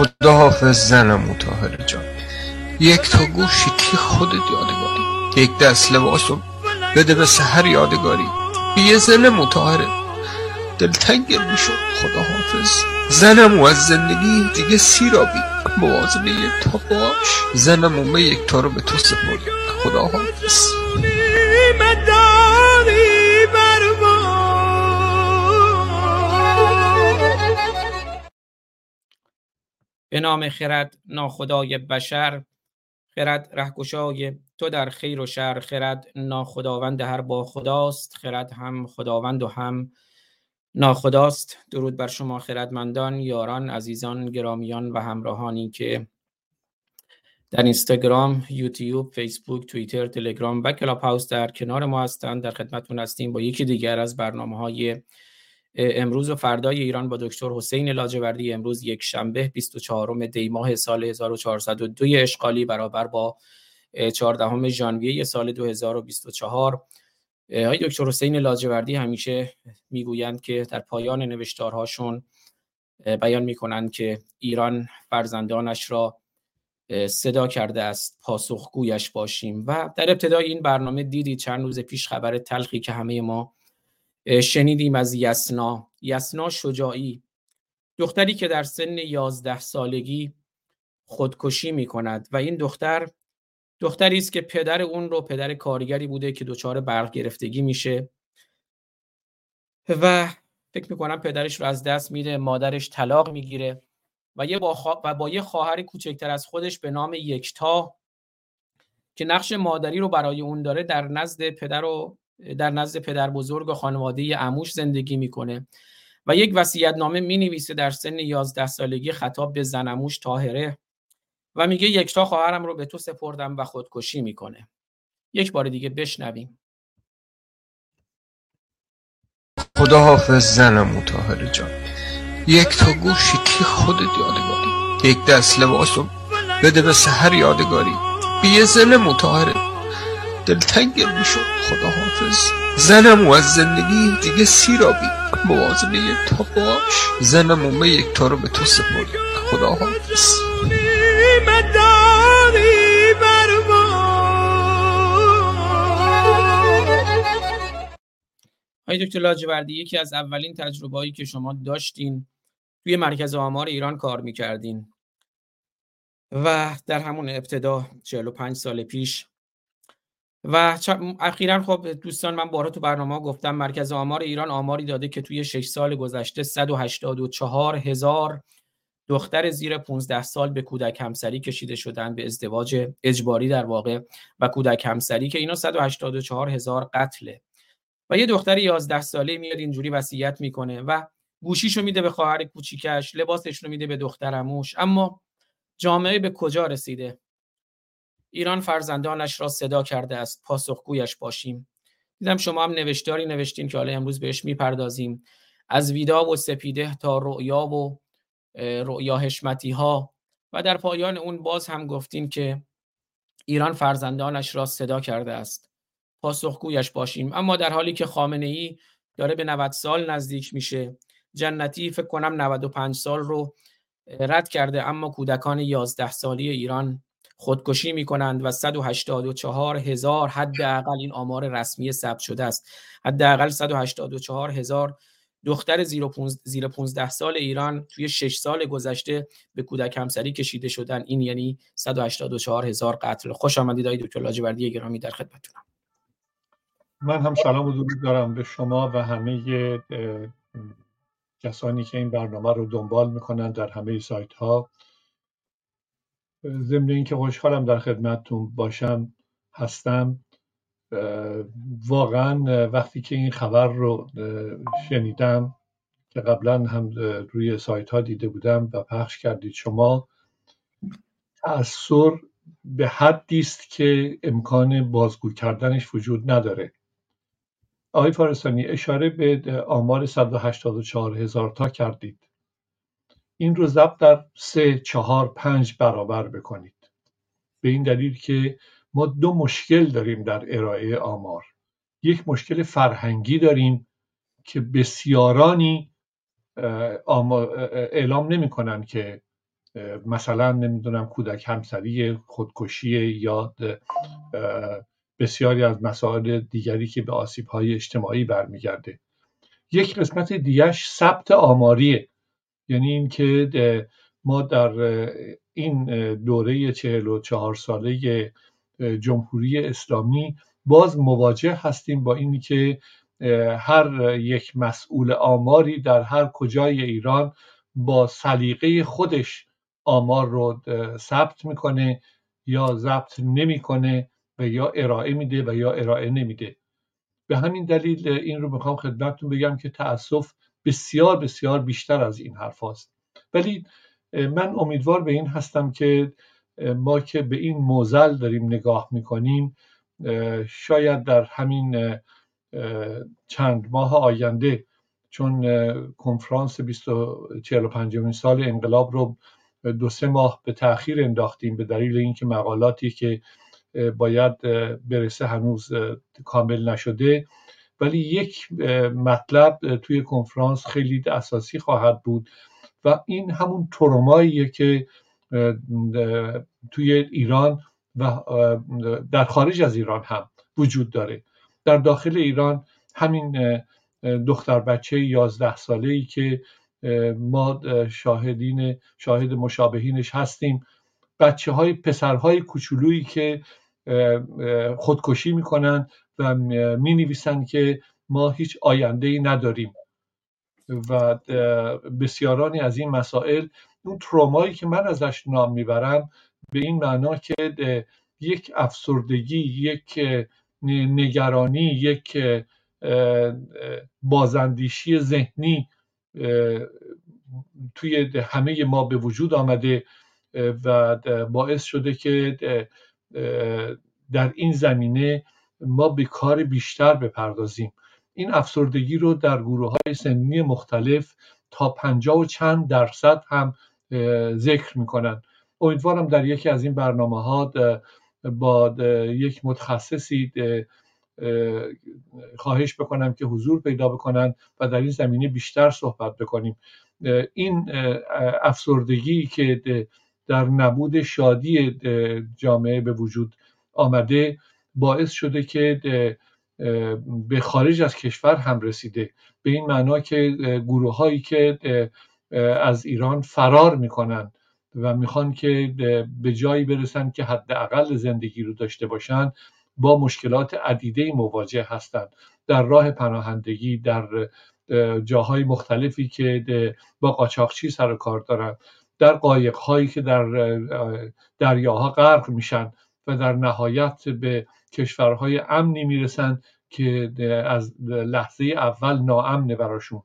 خدا حافظ زنم متاهر جان. یک تا گوشی کی خودت یادگاری؟ یک دست لباس و بده به سهر یادگاری. یه زن متاهره دلتنگم می‌شد خدا حافظ زنم و از زندگی دیگه سیرابی. موازن یک تا باش. زنم و یک تا رو به تو سپرد خدا به نام خرد ناخدای بشر. خرد رهگشای تو در خیر و شر. خرد ناخداوند هر با خداست. خرد هم خداوند و هم ناخداست. درود بر شما خردمندان یاران عزیزان گرامیان و همراهانی که در اینستاگرام، یوتیوب، فیسبوک، توییتر، تلگرام و کلاب هاوس در کنار ما هستند. در خدمتتون هستیم با یکی دیگر از برنامه های امروز و فردای ایران با دکتر حسین لاجوردی امروز یک شنبه 24 دی ماه سال 1402 اشغالی برابر با 14 ژانویه سال 2024 های دکتر حسین لاجوردی همیشه می‌گویند که در پایان نوشتارهاشون بیان می‌کنند که ایران فرزندانش را صدا کرده است پاسخگویش باشیم. و در ابتدای این برنامه دیدید چند روز پیش خبر تلخی که همه ما شنیدیم از یسنا. یسنا شجاعی. دختری که در سن 11 سالگی خودکشی می کند و این دختر دختری است که پدر اون رو پدر کارگری بوده که دچار برق گرفتگی میشه. و فکر می‌کنم پدرش رو از دست میده مادرش طلاق می‌گیره و یه با, و با یه خواهر کوچکتر از خودش به نام یکتا که نقش مادری رو برای اون داره در نزد پدر و در نزد پدر بزرگ و خانواده اموش زندگی می‌کنه و یک وصیت نامه می نویسه در سن 11 سالگی خطاب به زنموش تاهره و میگه یکتا خواهرم رو به تو سپردم و خودکشی می‌کنه. یک بار دیگه بشنویم. خدا حافظ زنم متاهره جان. یک تا گوشی کی خودت یادگاری؟ یک دست لباس و بده به سهر یادگاری. یه زن متاهره دلتنگم می‌شد خدا حافظ زنم و از زندگی دیگه سیرابی. موازن یک تا باش. زنم و یک تا رو به تو سپرد خدا حافظ های دکتر لاجوردی یکی از اولین تجربه‌ای که شما داشتین توی مرکز آمار ایران کار می‌کردین. و در همون ابتدا 45 سال پیش و اخیرا خب دوستان من بارها تو برنامه گفتم مرکز آمار ایران آماری داده که توی 6 سال گذشته 184 هزار دختر زیر 15 سال به کودک همسری کشیده شدن به ازدواج اجباری در واقع و کودک همسری که اینا 184 هزار قتله. و یه دختر 11 ساله میاد اینجوری وصیت می‌کنه و گوشیشو میده به خواهر کوچیکش لباسش رو میده به دخترموش اما جامعه به کجا رسیده؟ ایران فرزندانش را صدا کرده است پاسخگویش باشیم. دیدم شما هم نوشتاری نوشتین که حالا امروز بهش می‌پردازیم. از ویدا و سپیده تا رؤیا و رؤیا حشمتی ها و در پایان اون باز هم گفتین که ایران فرزندانش را صدا کرده است. پاسخگویش باشیم. اما در حالی که خامنه ای داره به 90 سال نزدیک میشه جنتی فکر کنم 95 سال رو رد کرده. اما کودکان 11 سالی ایران خودکشی می کنند و 184 هزار حداقل این آمار رسمی ثبت شده است. حداقل 184 هزار دختر زیر 15 سال ایران توی 6 سال گذشته به کودک همسری کشیده شدن. این یعنی 184 هزار قتل. خوش آمدید آقای دکتر لاجوردی گرامی در خدمتتونم. من هم سلام و درود دارم به شما و همه کسانی که این برنامه رو دنبال می‌کنن در همه سایت ها ضمن اینکه خوشحالم در خدمتتون باشم هستم. واقعا وقتی که این خبر رو شنیدم که قبلا هم روی سایت ها دیده بودم و پخش کردید شما تأثیر به حدی است که امکان بازگو کردنش وجود نداره. آقای فارستانی اشاره به آمار 184 هزار تا کردید. این رو ضبط در سه چهار پنج برابر بکنید. به این دلیل که ما دو مشکل داریم در ارائه آمار. یک مشکل فرهنگی داریم که بسیارانی اعلام نمی کنن که مثلا نمی‌دونم کودک همسری خودکشی یا بسیاری از مسائل دیگری که به آسیب های اجتماعی برمیگرده. یک قسمت دیگرش ثبت آماریه. یعنی اینکه ما در این دوره چهل و چهار ساله جمهوری اسلامی باز مواجه هستیم با اینی که هر یک مسئول آماری در هر کجای ایران با سلیقه خودش آمار رو ثبت می‌کنه یا ضبط نمی‌کنه و یا ارائه میده و یا ارائه نمیده. به همین دلیل این رو می‌خوام خدمتتون بگم که تاسف بسیار بسیار بیشتر از این حرف هست. ولی من امیدوار به این هستم که ما که به این موزل داریم نگاه می‌کنیم شاید در همین چند ماه آینده چون کنفرانس 45 سال انقلاب رو دو سه ماه به تاخیر انداختیم به دلیل اینکه مقالاتی که باید برسه هنوز کامل نشده ولی یک مطلب توی کنفرانس خیلی اساسی خواهد بود و این همون تروماییه که توی ایران و در خارج از ایران هم وجود داره. در داخل ایران همین دختر بچه یازده ساله ای که ما شاهدین شاهد مشابهینش هستیم بچه های پسرهای کوچولویی که خودکشی می‌کنن و می نویسن که ما هیچ آینده ای نداریم. و بسیارانی از این مسائل اون ترومایی که من ازش نام می‌برم به این معنا که یک افسردگی یک نگرانی یک بازندیشی ذهنی توی همه ما به وجود آمده و باعث شده که در این زمینه ما به کار بیشتر بپردازیم. این افسردگی رو در گروه های سنی مختلف تا پنجاه و چند درصد هم ذکر می‌کنن. امیدوارم در یکی از این برنامه ها با یک متخصصی خواهش بکنم که حضور پیدا بکنن و در این زمینه بیشتر صحبت بکنیم. این افسردگی که در نبود شادی جامعه به وجود آمده باعث شده که به خارج از کشور هم رسیده. به این معنا که گروه هایی که از ایران فرار می‌کنن و می‌خوان که به جایی برسن که حداقل زندگی رو داشته باشن با مشکلات عدیده مواجه هستند در راه پناهندگی در جاهای مختلفی که با قاچاقچی سر و کار دارن. در قایق هایی که در دریاها غرق میشن و در نهایت به کشورهای امنی می‌رسن که از لحظه اول ناامنه براشون.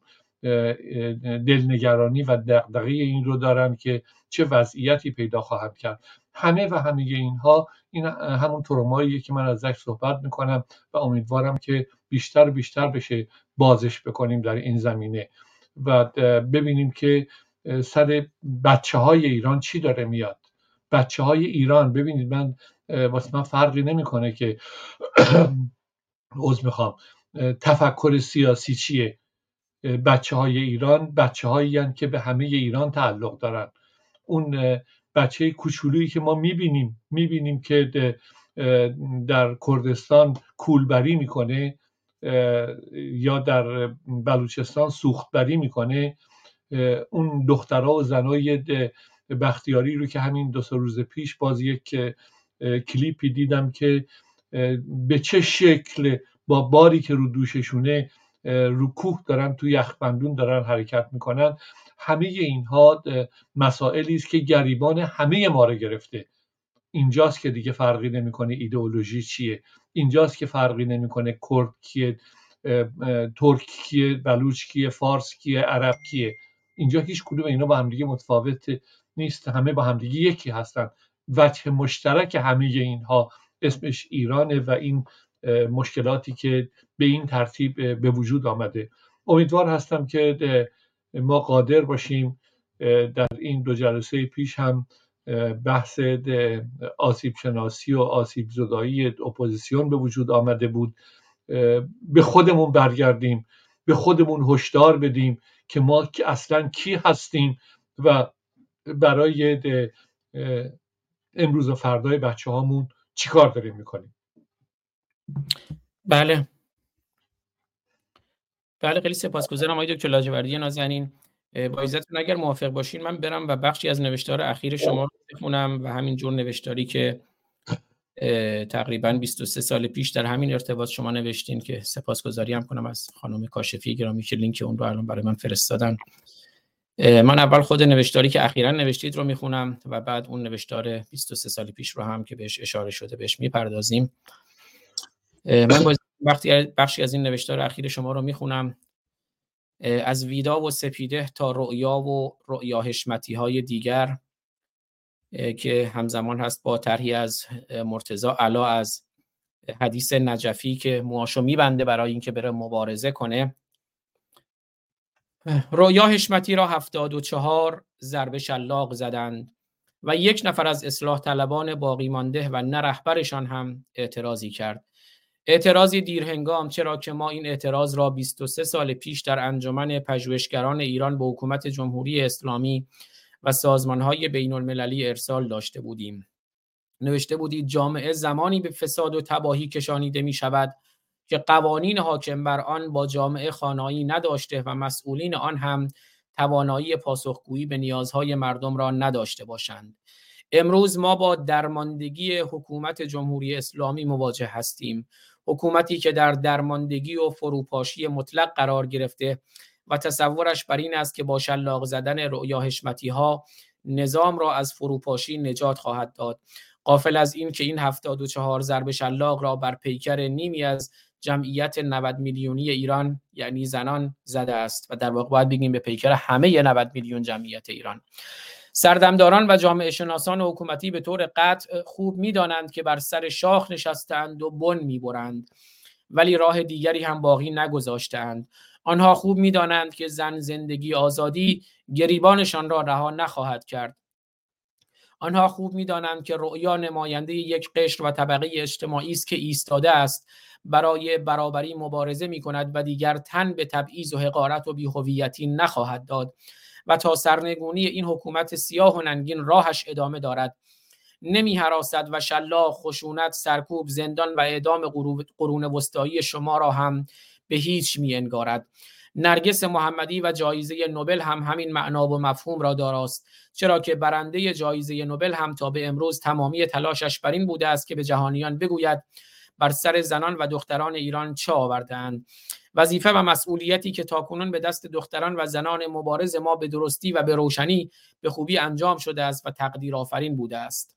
دلنگرانی و دقدقه این رو دارن که چه وضعیتی پیدا خواهد کرد. همه و همه اینها این همون تروماییه که من ازش صحبت می‌کنم و امیدوارم که بیشتر بیشتر بشه بازش بکنیم در این زمینه. و ببینیم که سر بچه های ایران چی داره میاد؟ بچه های ایران ببینید من واسه من فرقی نمی‌کنه که عوض می‌خوام. تفکر سیاسی چیه؟ بچه های ایران بچه هایی که به همه ایران تعلق دارن. اون بچه کوچولویی که ما می‌بینیم می‌بینیم که در کردستان کولبری می‌کنه یا در بلوچستان سوختبری می‌کنه. اون دخترها و زنای بختیاری رو که همین دو سه روز پیش باز یک کلیپی دیدم که به چه شکل با باری که رو دوششونه رو کوه دارن تو یخبندون دارن حرکت می‌کنن همه اینها مسائلی است که گریبان همه ما رو گرفته. اینجاست که دیگه فرقی نمی‌کنه ایدئولوژی چیه. اینجاست که فرقی نمی‌کنه کرد کیه ترک کیه بلوچ کیه فارس کیه عرب کیه. اینجا هیچ کدوم اینا با همدیگه متفاوت نیست. همه با همدیگه یکی هستن. وجه مشترک همه اینها اسمش ایرانه و این مشکلاتی که به این ترتیب به وجود آمده. امیدوار هستم که ما قادر باشیم در این دو جلسه پیش هم بحث آسیب شناسی و آسیب زدایی اپوزیسیون به وجود آمده بود. به خودمون برگردیم. به خودمون هشدار بدیم که ما اصلا کی هستیم و برای امروز و فردای بچه هامون چی کار داریم می‌کنیم؟ بله. بله خیلی سپاسگزارم آقای دکتر لاجوردی. نازنین با عزتون اگر موافق باشین من برم و بخشی از نوشتار اخیر شما رو بخونم و همین جور نوشتاری که تقریبا 23 سال پیش در همین ارتباط شما نوشتین که سپاسگزاری هم کنم از خانم کاشفی گرامی که لینک اون رو الان برای من فرستادن. من اول خود نوشتاری که اخیرا نوشتید رو می‌خونم و بعد اون نوشتار 23 سال پیش رو هم که بهش اشاره شده بهش می‌پردازیم. من وقتی بخشی از این نوشتار اخیر شما رو می‌خونم. از ویدا و سپیده تا رؤیا و رؤیا حشمتی های دیگر. که همزمان هست با طرحی از مرتزا علا از حدیث نجفی که موهاشو میبنده برای اینکه بره مبارزه کنه. رویا حشمتی را هفتاد و چهار ضربه شلاق زدند و یک نفر از اصلاح طلبان باقی مانده و نه رهبرشان هم اعتراضی کرد. اعتراضی دیرهنگام چرا که ما این اعتراض را 23 سال پیش در انجمن پژوهشگران ایران به حکومت جمهوری اسلامی و سازمانهای بین المللی ارسال داشته بودیم. نوشته بودید جامعه زمانی به فساد و تباهی کشانیده می شود که قوانین حاکم بر آن با جامعه خانایی نداشته و مسئولین آن هم توانایی پاسخگویی به نیازهای مردم را نداشته باشند. امروز ما با درماندگی حکومت جمهوری اسلامی مواجه هستیم. حکومتی که در درماندگی و فروپاشی مطلق قرار گرفته و تصورش بر این است که با شلاق زدن رؤیا ها نظام را از فروپاشی نجات خواهد داد. قافل از این که این هفتاد و چهار ضرب شلاق را بر پیکر نیمی از جمعیت 90 میلیونی ایران یعنی زنان زده است و در واقع باید بگیم به پیکر همه 90 میلیون جمعیت ایران. سردمداران و جامعه شناسان حکومتی به طور قطع خوب می‌دانند که بر سر شاخ نشستند و بن می‌برند ولی راه دیگری هم باقی نگذاشتند آنها خوب می‌دانند که زن زندگی آزادی گریبانشان را رها نخواهد کرد. آنها خوب می‌دانند که رؤیا نماینده یک قشر و طبقه اجتماعی است که ایستاده است برای برابری مبارزه می کند و دیگر تن به تبعیض و حقارت و بیهویتی نخواهد داد و تا سرنگونی این حکومت سیاه و ننگین راهش ادامه دارد. نمی حراست و شلاق خشونت سرکوب زندان و اعدام قرون وسطایی شما را هم به هیچ می انگارد. نرگس محمدی و جایزه نوبل هم همین معنا و مفهوم را داراست چرا که برنده جایزه نوبل هم تا به امروز تمامی تلاشش بر این بوده است که به جهانیان بگوید بر سر زنان و دختران ایران چه آوردند وظیفه و مسئولیتی که تاکنون به دست دختران و زنان مبارز ما به درستی و به روشنی به خوبی انجام شده است و تقدیر آفرین بوده است.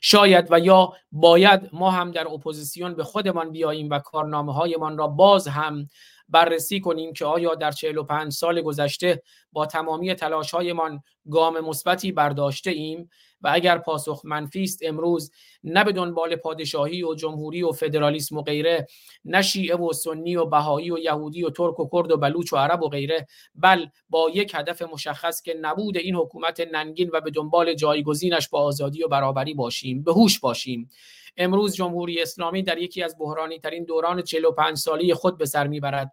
شاید و یا باید ما هم در اپوزیسیون به خودمان بیاییم و کارنامه هایمان را باز هم بررسی کنیم که آیا در 45 سال گذشته با تمامی تلاش هایمان گام مثبتی برداشته ایم؟ و اگر پاسخ منفی است امروز نه به دنبال پادشاهی و جمهوری و فدرالیسم و غیره نه شیعه و سنی و بهایی و یهودی و ترک و کرد و بلوچ و عرب و غیره بل با یک هدف مشخص که نبود این حکومت ننگین و به دنبال جایگزینش با آزادی و برابری باشیم. به هوش باشیم. امروز جمهوری اسلامی در یکی از بحرانی ترین دوران 45 سالی خود به سر می‌برد.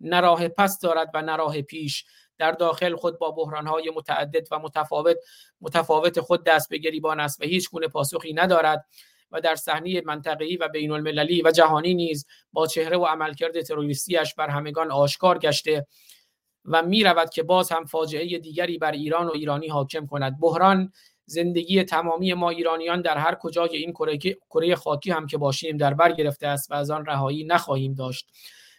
نه راه پس دارد و نه راه پیش. در داخل خود با بحرانهای متعدد و متفاوت متفاوت خود دست به گریبان است و هیچ گونه پاسخی ندارد و در صحنه منطقه‌ای و بین المللی و جهانی نیز با چهره و عملکرد تروریستیش بر همگان آشکار گشته و می رود که باز هم فاجعه دیگری بر ایران و ایرانی حاکم کند. بحران زندگی تمامی ما ایرانیان در هر کجای این کره خاکی هم که باشیم در بر گرفته است و از آن رهایی نخواهیم داشت.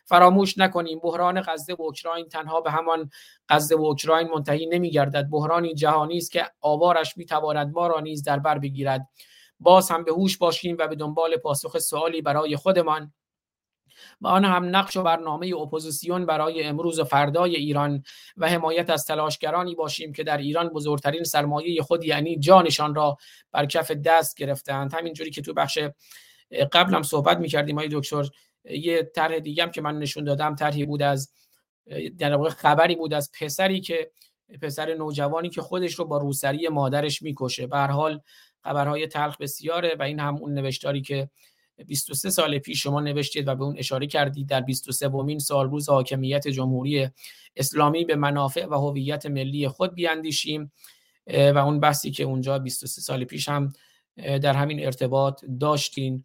فراموش نکنیم بحران غزه و اوکراین تنها به همان غزه و اوکراین منتهی نمیگردد. بحرانی جهانی است که آوارش می‌تواند ما را نیز در بر بگیرد. باز هم به هوش باشیم و به دنبال پاسخ سوالی برای خودمان آن هم نقش و برنامه اپوزیسیون برای امروز و فردای ایران و حمایت از تلاشگرانی باشیم که در ایران بزرگترین سرمایه خود یعنی جانشان را بر کف دست گرفتند همینجوری که تو بخش قبلم صحبت می‌کردیم های دکتر یه طرح دیگه هم که من نشون دادم طرحی بود از در واقع خبری بود از پسری که پسر نوجوانی که خودش رو با روسری مادرش می‌کشه. به هر حال خبرهای تلخ بسیاره و این هم اون نوشتاری که 23 سال پیش شما نوشتید و به اون اشاره کردید در 23 ومین سال روز حاکمیت جمهوری اسلامی به منافع و هویت ملی خود بیاندیشیم و اون بحثی که اونجا 23 سال پیش هم در همین ارتباط داشتین.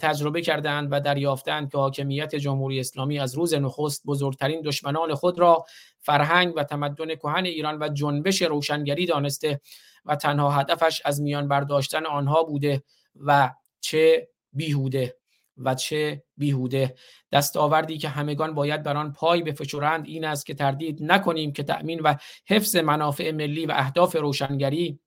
تجربه کردند و دریافتند که حاکمیت جمهوری اسلامی از روز نخست بزرگترین دشمنان خود را فرهنگ و تمدن کهن ایران و جنبش روشنگری دانسته و تنها هدفش از میان برداشتن آنها بوده و چه بیهوده و چه بیهوده. دستاوردی که همگان باید بر آن پای بفشورند این است که تردید نکنیم که تأمین و حفظ منافع ملی و اهداف روشنگری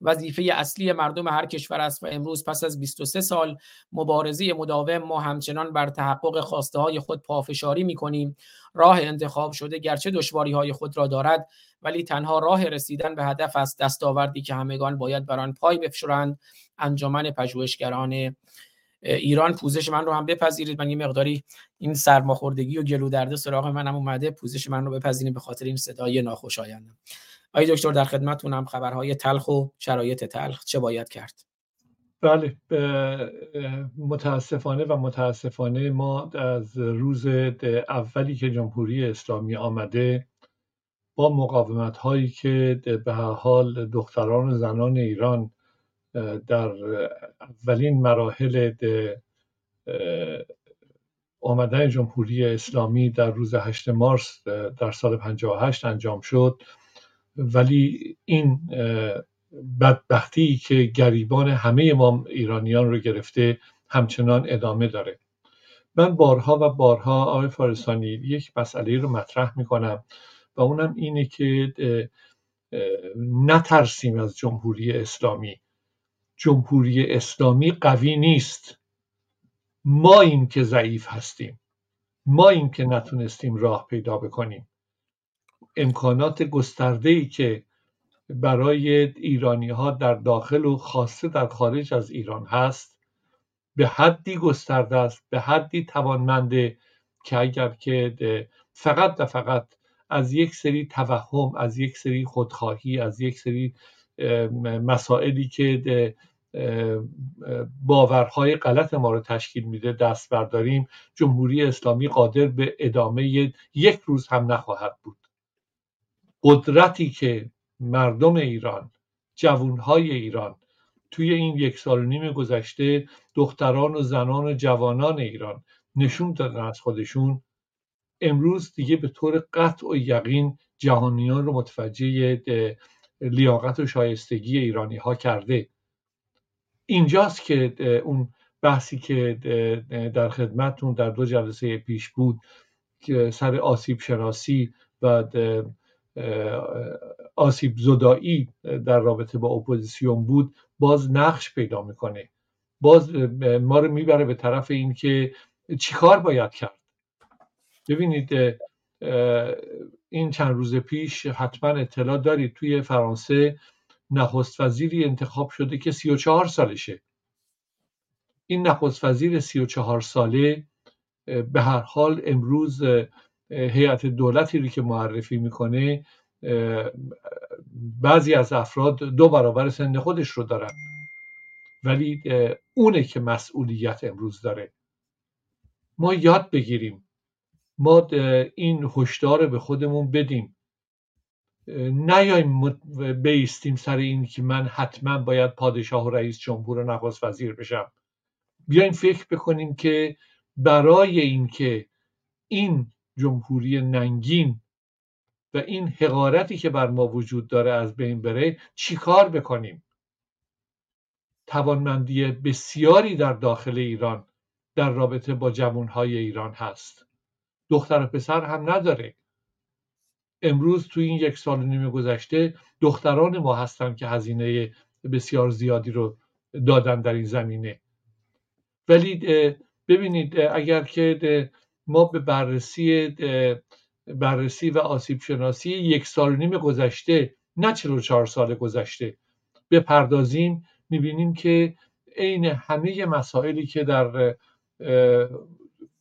وظیفه اصلی مردم هر کشور است و امروز پس از 23 سال مبارزه مداوم ما همچنان بر تحقق خواسته های خود پافشاری می کنیم راه انتخاب شده گرچه دشواری های خود را دارد ولی تنها راه رسیدن به هدف است دستاوردی که همگان باید بر آن پای بفشرند انجمن پژوهشگران ایران. پوزش من رو هم بپذیرید. من یه مقداری این سرماخوردگی و گلو درده سراغ منم اومده. پوزش من رو بپذیرید به خاطر این صدای ناخوشایندم. آقای دکتر در خدمتتونم خبرهای تلخ و شرایط تلخ چه باید کرد؟ بله متاسفانه و متاسفانه ما از روز اولی که جمهوری اسلامی آمده با مقاومت هایی که به هر حال دختران و زنان ایران در اولین مراحل آمدن جمهوری اسلامی در روز 8 مارس در سال 58 انجام شد. ولی این بدبختی که گریبان همه ما ایرانیان رو گرفته همچنان ادامه داره. من بارها و بارها آقای فارسانی یک مسئله رو مطرح می‌کنم و اونم اینه که نترسیم از جمهوری اسلامی. جمهوری اسلامی قوی نیست. ما این که ضعیف هستیم. ما این که نتونستیم راه پیدا بکنیم. امکانات گسترده ای که برای ایرانی ها در داخل و خاصه در خارج از ایران هست. به حدی گسترده است به حدی توانمنده که اگر که فقط و فقط از یک سری توهم از یک سری خودخواهی از یک سری مسائلی که باورهای غلط ما رو تشکیل میده دست برداریم جمهوری اسلامی قادر به ادامه یک روز هم نخواهد بود. قدرتی که مردم ایران جوانهای ایران. توی این یک سال و نیم گذشته دختران و زنان و جوانان ایران نشون دادن از خودشون. امروز دیگه به طور قطع و یقین جهانیان رو متوجه لیاقت و شایستگی ایرانی ها کرده. اینجاست که اون بحثی که در خدمتتون در دو جلسه پیش بود که سر آسیب شناسی و آسیب زدایی در رابطه با اپوزیسیون بود باز نقش پیدا می‌کنه. باز ما رو می‌بره به طرف این که چیکار باید کرد. ببینید این چند روز پیش حتما اطلاع دارید توی فرانسه نخست وزیری انتخاب شده که 34 سالشه. این نخست وزیر 34 ساله به هر حال امروز هیئت دولتی رو که معرفی می‌کنه بعضی از افراد دو برابر سن خودش رو دارن. ولی اونه که مسئولیت امروز داره. ما یاد بگیریم. ما این هشدار به خودمون بدیم. نیایم بیستیم سر این که من حتما باید پادشاه و رئیس جمهور و نخست وزیر بشم. بیایم فکر بکنیم که برای اینکه این جمهوری ننگین و این حقارتی که بر ما وجود داره از بین بره چیکار بکنیم؟ توانمندی بسیاری در داخل ایران در رابطه با جوانهای ایران هست. دختر و پسر هم نداره. امروز توی این یک سال نیم گذشته دختران ما هستن که هزینه بسیار زیادی رو دادن در این زمینه. ولی ببینید اگر که ما به بررسی بررسی و آسیب شناسی یک سال و نیم گذشته نه 44 سال گذشته. بپردازیم می‌بینیم که عین همه مسائلی که در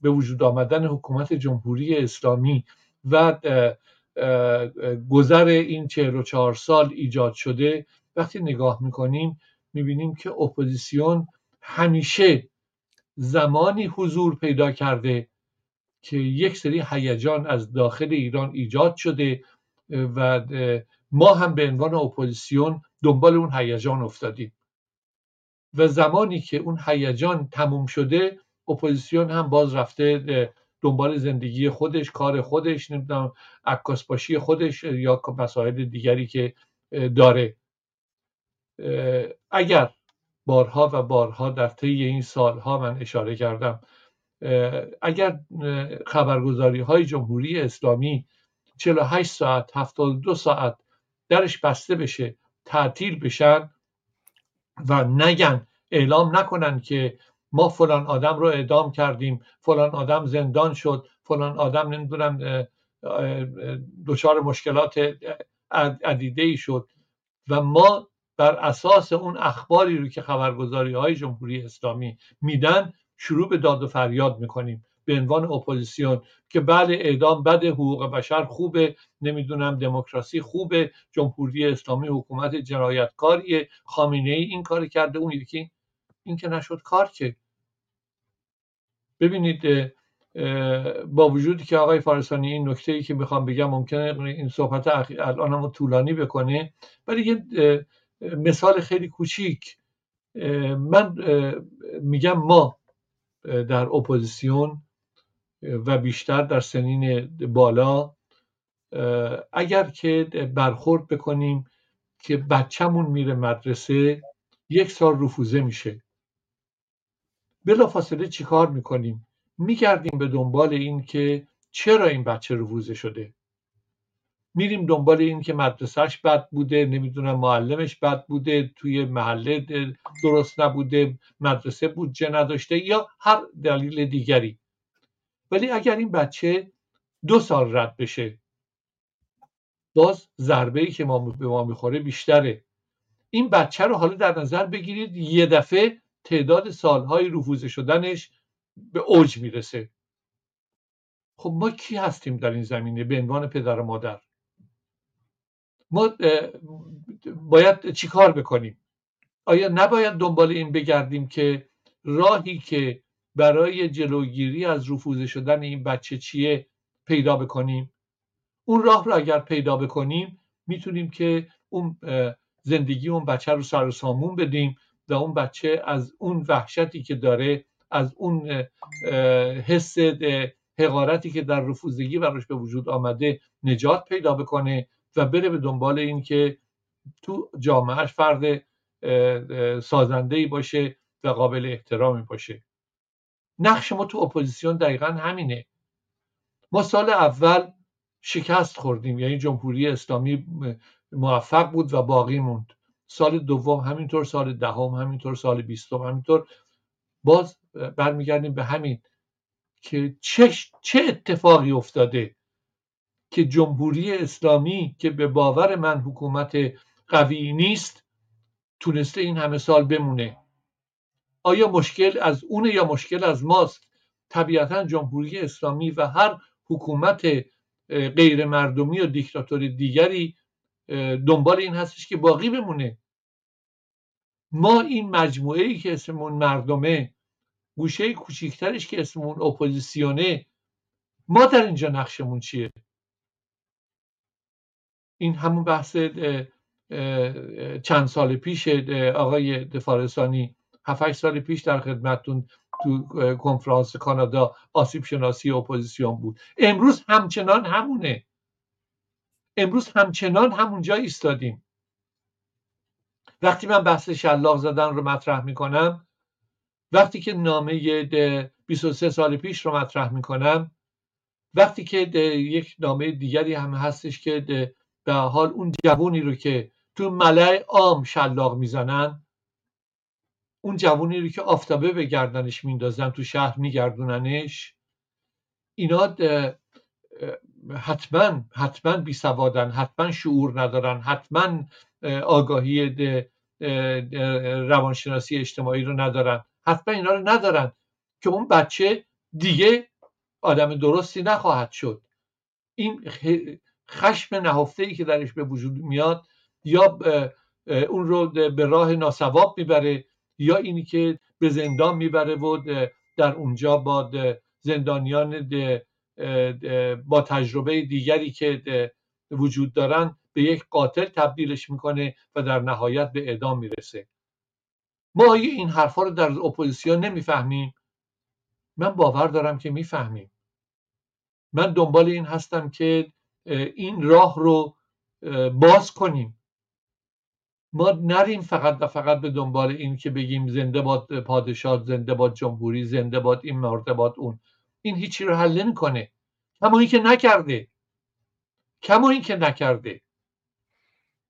به وجود آمدن حکومت جمهوری اسلامی و گذر این 44 سال ایجاد شده وقتی نگاه می‌کنیم می‌بینیم که اپوزیسیون همیشه زمانی حضور پیدا کرده که یک سری هیجان از داخل ایران ایجاد شده و ما هم به عنوان اپوزیسیون دنبال اون هیجان افتادیم. و زمانی که اون هیجان تموم شده اپوزیسیون هم باز رفته دنبال زندگی خودش کار خودش نمی‌دونم عکاس باشی خودش یا مسائل دیگری که داره. اگر بارها و بارها در طی این سالها من اشاره کردم اگر خبرگزاری های جمهوری اسلامی 48 ساعت 72 ساعت درش بسته بشه تعطیل بشن و نگن اعلام نکنن که ما فلان آدم رو اعدام کردیم فلان آدم زندان شد فلان آدم نمی‌دونم دچار مشکلات عدیده ای شد و ما بر اساس اون اخباری رو که خبرگزاری های جمهوری اسلامی میدن شروع به داد و فریاد می‌کنیم. به عنوان اپوزیسیون که بله اعدام بد حقوق بشر خوبه نمی‌دونم دموکراسی خوبه جمهوری اسلامی حکومت جنایتکاری خامنه ای این کار کرده اون یکی این که نشد کار که. ببینید با وجودی که آقای فارسانی این نکته ای که می‌خوام بگم ممکنه این صحبت الان هم طولانی بکنه ولی یه مثال خیلی کوچیک. من میگم ما در اپوزیسیون و بیشتر در سنین بالا. اگر که برخورد بکنیم که بچهمون میره مدرسه یک سال رفوزه میشه. بلا فاصله چیکار می‌کنیم؟ میگردیم به دنبال این که چرا این بچه رفوزه شده؟ میریم دنبال این که مدرسهش بد بوده نمی‌دونم معلمش بد بوده توی محله درست نبوده مدرسه بودجه نداشته یا هر دلیل دیگری. ولی اگر این بچه دو سال رد بشه باز ضربه ای که ما به ما می‌خوره بیشتره. این بچه رو حالا در نظر بگیرید یه دفعه تعداد سالهای رفوزه شدنش به اوج می‌رسه. خب ما کی هستیم در این زمینه؟ به عنوان پدر و مادر. ما باید چیکار بکنیم؟ آیا نباید دنبال این بگردیم که راهی که برای جلوگیری از رفوزه شدن این بچه چیه پیدا بکنیم؟ اون راه رو اگر پیدا بکنیم می‌تونیم که اون زندگی اون بچه رو سر و سامون بدیم و اون بچه از اون وحشتی که داره از اون حس حقارتی که در رفوزگی براش به وجود آمده نجات پیدا بکنه. و بره به دنبال این که تو جامعهش فرد سازنده ای باشه و قابل احترامی باشه. نقش ما تو اپوزیسیون دقیقا همینه. ما سال اول شکست خوردیم یعنی جمهوری اسلامی موفق بود و باقی موند. سال دوم همینطور سال دهم همینطور سال بیستم همینطور. باز برمیگردیم به همین که چه, چه اتفاقی افتاده؟ که جمهوری اسلامی که به باور من حکومت قوی نیست تونسته این همه سال بمونه. آیا مشکل از اونه یا مشکل از ماست؟ طبیعتا جمهوری اسلامی و هر حکومت غیر مردمی و دیکتاتوری دیگری دنبال این هستش که باقی بمونه. ما این مجموعه ای که اسممون مردمه گوشه کوچیکترش که اسممون اپوزیسیونه ما در اینجا نقشمون چیه؟ این همون بحث چند سال پیش آقای دفارسانی 7 سال پیش در خدمتتون تو کنفرانس کانادا آسیب شناسی اپوزیسیون بود. امروز همچنان همونه. امروز همچنان همونجا ایستادیم. وقتی من بحث شلاق زدن رو مطرح می‌کنم وقتی که نامه 23 سال پیش رو مطرح می‌کنم وقتی که یک نامه دیگری هم هستش که به حال اون جوونی رو که تو ملع عام شلاق می‌زنن اون جوونی رو که آفتابه به گردنش میندازن تو شهر میگردوننش اینا حتما حتما بی سوادن حتما شعور ندارن حتما آگاهی روانشناسی اجتماعی رو ندارن. حتما اینا رو ندارن که اون بچه دیگه آدم درستی نخواهد شد. این خشم نهفته ای که درش به وجود میاد یا اون رو به راه ناسواب می‌بره یا اینی که به زندان می‌بره و در اونجا با زندانیان با تجربه دیگری که وجود دارن به یک قاتل تبدیلش می‌کنه و در نهایت به اعدام می‌رسه. ما آیا این حرفها رو در اپوزیسیون نمی‌فهمیم؟ من باور دارم که می‌فهمیم. من دنبال این هستم که این راه رو باز کنیم. ما نریم فقط و فقط به دنبال این که بگیم زنده باد پادشاه زنده باد جمهوری زنده باد این مرده باد اون. این هیچی رو حل نمی‌کنه. این که نکرده. کما این که نکرده.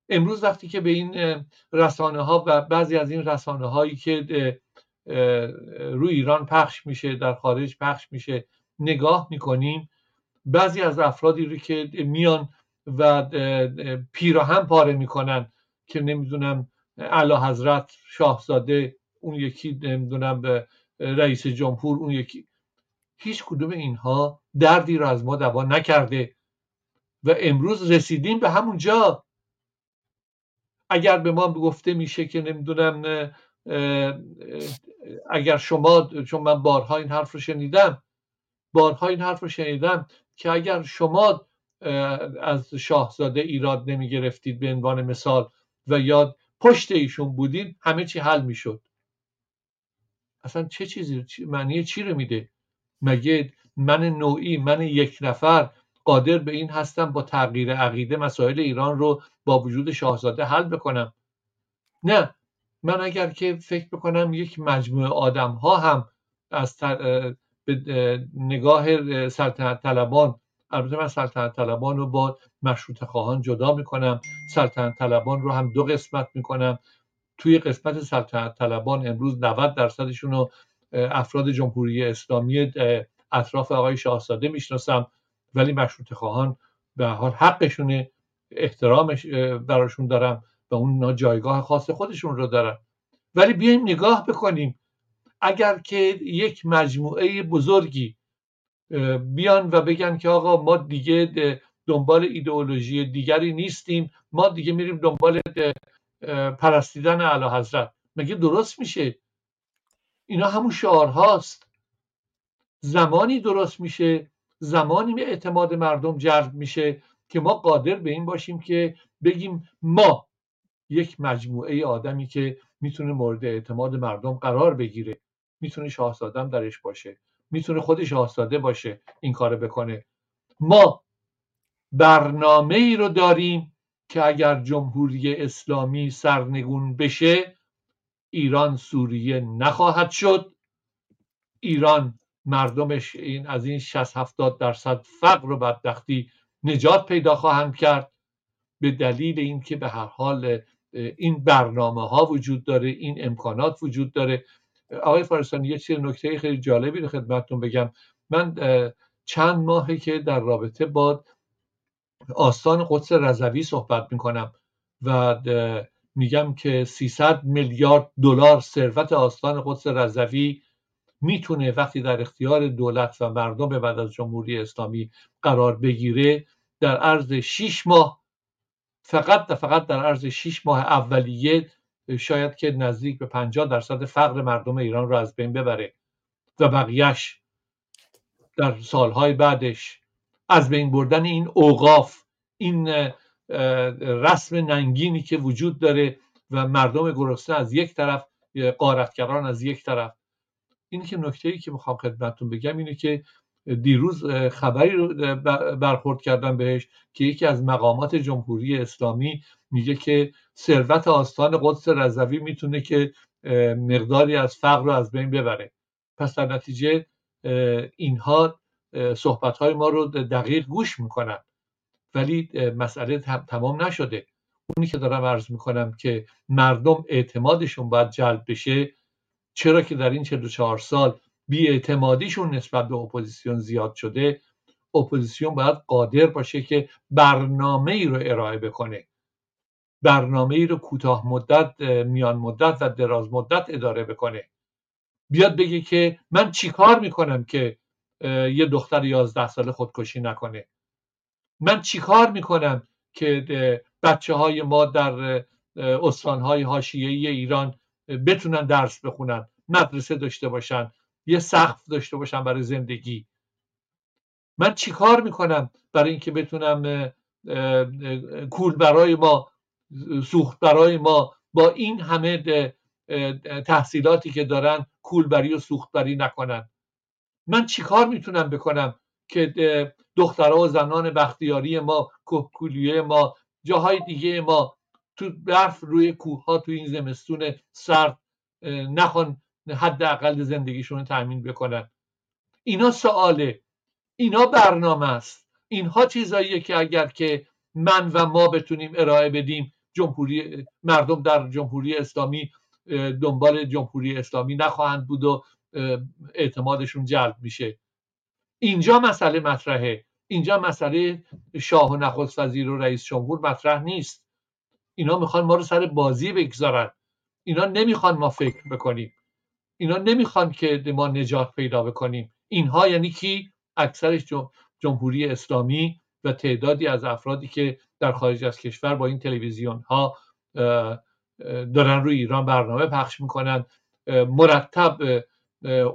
امروز وقتی که به این رسانه ها و بعضی از این رسانه هایی که روی ایران پخش میشه در خارج پخش میشه نگاه می‌کنیم بعضی از افرادی رو که میان و پیراهن پاره می‌کنن که نمی‌دونم اعلی حضرت شاهزاده اون یکی نمی‌دونم به رئیس جمهور اون یکی. هیچ کدوم اینها دردی رو از ما دوا نکرده و امروز رسیدیم به همون جا. اگر به ما گفته میشه که نمی‌دونم اگر شما چون من بارها این حرف رو شنیدم بارها این حرف رو شنیدم که اگر شما از شاهزاده ایراد نمی گرفتید به عنوان مثال و یاد پشت ایشون بودید همه چی حل می‌شد. اصلا چه چیزی معنی چی رو میده؟ مگه من نوعی من یک نفر قادر به این هستم با تغییر عقیده مسائل ایران رو با وجود شاهزاده حل بکنم؟ نه. من اگر که فکر بکنم یک مجموعه آدم ها هم از به نگاه سلطنت طلبان. البته من سلطنت طلبان رو با مشروط خواهان جدا می‌کنم. سلطنت طلبان رو هم دو قسمت می‌کنم. توی قسمت سلطنت طلبان امروز 90 درصدشون رو افراد جمهوری اسلامی اطراف آقای شاهزاده می‌شناسم. ولی مشروط خواهان به حال حقشونه. احترامش براشون دارم و اون جایگاه خاص خودشون رو دارن. ولی بیایم نگاه بکنیم. اگر که یک مجموعه بزرگی بیان و بگن که آقا ما دیگه دنبال ایدئولوژی دیگری نیستیم ما دیگه میریم دنبال پرستیدن اعلی حضرت. مگه درست میشه؟ اینا همون شعارهاست. زمانی درست میشه زمانی به اعتماد مردم جلب میشه که ما قادر به این باشیم که بگیم ما یک مجموعه آدمی که می‌تونه مورد اعتماد مردم قرار بگیره. می‌تونه شاهزادم درش باشه. می‌تونه خود شاهزاده باشه این کار بکنه. ما برنامه ای رو داریم که اگر جمهوری اسلامی سرنگون بشه ایران سوریه نخواهد شد. ایران مردمش این از این 60 70 درصد فقر و بدبختی نجات پیدا خواهند کرد. به دلیل اینکه به هر حال این برنامه ها وجود داره این امکانات وجود داره. آقای فارستانی یه چیز نکته خیلی جالبی رو خدمتتون بگم. من چند ماهه که در رابطه با آستان قدس رضوی صحبت می‌کنم و میگم که 300 میلیارد دلار ثروت آستان قدس رضوی می‌تونه وقتی در اختیار دولت و مردم بعد از جمهوری اسلامی قرار بگیره در عرض 6 ماه فقط فقط در عرض 6 ماه اولیه شاید که نزدیک به 50 درصد فقر مردم ایران رو از بین ببره و بقیهش در سالهای بعدش از بین بردن این اوقاف این رسم ننگینی که وجود داره و مردم گرسنه از یک طرف قارتگران از یک طرف. این که نکته ای که می‌خوام خدمتتون بگم اینه که دیروز خبری رو برخورد کردم بهش که یکی از مقامات جمهوری اسلامی میگه که ثروت آستان قدس رضوی می‌تونه که مقداری از فقر رو از بین ببره. پس در نتیجه اینها صحبت های ما رو دقیق گوش می‌کنن. ولی مسئله تمام نشده. اونی که دارم عرض می‌کنم که مردم اعتمادشون باید جلب بشه چرا که در این 44 سال بیاعتمادیشون نسبت به اپوزیسیون زیاد شده اپوزیسیون باید قادر باشه که برنامه ای رو ارائه بکنه. برنامه ای رو کوتاه مدت میان مدت و دراز مدت اداره بکنه. بیاد بگه که من چیکار می‌کنم که یه دختر یازده ساله خودکشی نکنه؟ من چیکار می‌کنم که بچه های ما در استانهای حاشیه‌ای ایران بتونن درس بخونن مدرسه داشته باشن؟ یه سقف داشته باشن برای زندگی. من چیکار می‌کنم برای اینکه بتونم کول برای ما سوخت برای ما با این همه تحصیلاتی که دارن کولبری و سوختبری نکنن؟ من چیکار می‌تونم بکنم که دخترها و زنان بختیاری ما کولیه ما جاهای دیگه ما تو برف روی کوه ها تو این زمستون سرد نخوان حداقل زندگیشون رو تأمین بکنن. اینا سواله. اینا برنامه است. اینها چیزاییه که اگر که من و ما بتونیم ارائه بدیم جمهوری مردم در جمهوری اسلامی دنبال جمهوری اسلامی نخواهند بود و اعتمادشون جلب میشه. اینجا مسئله مطرحه. اینجا مسئله شاه و نخست وزیر و رئیس جمهور مطرح نیست. اینا می‌خوان ما رو سر بازی بگذارن. اینا نمی‌خوان ما فکر بکنیم. اینا نمی‌خوان که ما نجات پیدا بکنیم. اینها یعنی کی؟ اکثرش جمهوری اسلامی و تعدادی از افرادی که در خارج از کشور با این تلویزیون ها دارن روی ایران برنامه پخش می‌کنن مرتب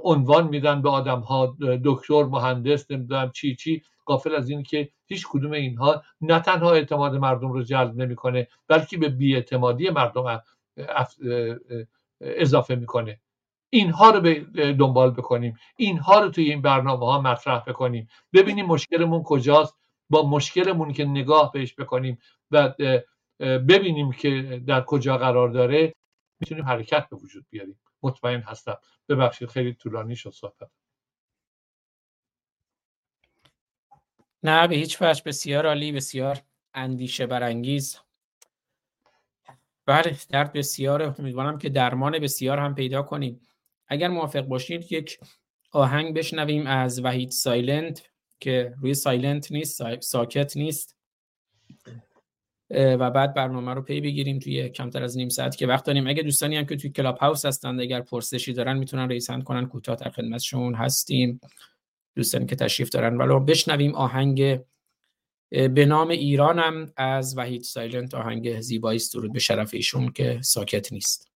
عنوان میدن به آدم ها دکتر مهندس نمی‌دونم چی چی. قافل از این که هیچ کدوم اینها نه تنها اعتماد مردم رو جلب نمی‌کنه بلکه به بیاعتمادی مردم اضافه می‌کنه. اینها رو به دنبال بکنیم. اینها رو توی این برنامه ها مطرح بکنیم. ببینیم مشکلمون کجاست. با مشکلمون که نگاه بهش بکنیم و ببینیم که در کجا قرار داره می‌تونیم حرکت به وجود بیاریم. مطمئن هستم. ببخشید خیلی طولانی شد صحبت. نه به هیچ وجه. بسیار عالی بسیار اندیشه برانگیز. بله درد بسیار امیدوارم که درمان بسیار هم پیدا کنیم. اگر موافق باشید یک آهنگ بشنویم از وحید سایلنت که روی silent نیست ساکت نیست. و بعد برنامه رو پی بگیریم توی کمتر از نیم ساعت که وقت داریم. اگه دوستانی هم که توی Clubhouse هستند اگر پرسشی دارن می‌تونن raise hand کنن. کوتاه در خدمتشون هستیم. دوستانی که تشریف دارن. ولی بشنویم آهنگ به نام ایرانم از وحید سایلنت. آهنگ زیبایی درود به شرف ایشون که ساکت نیست.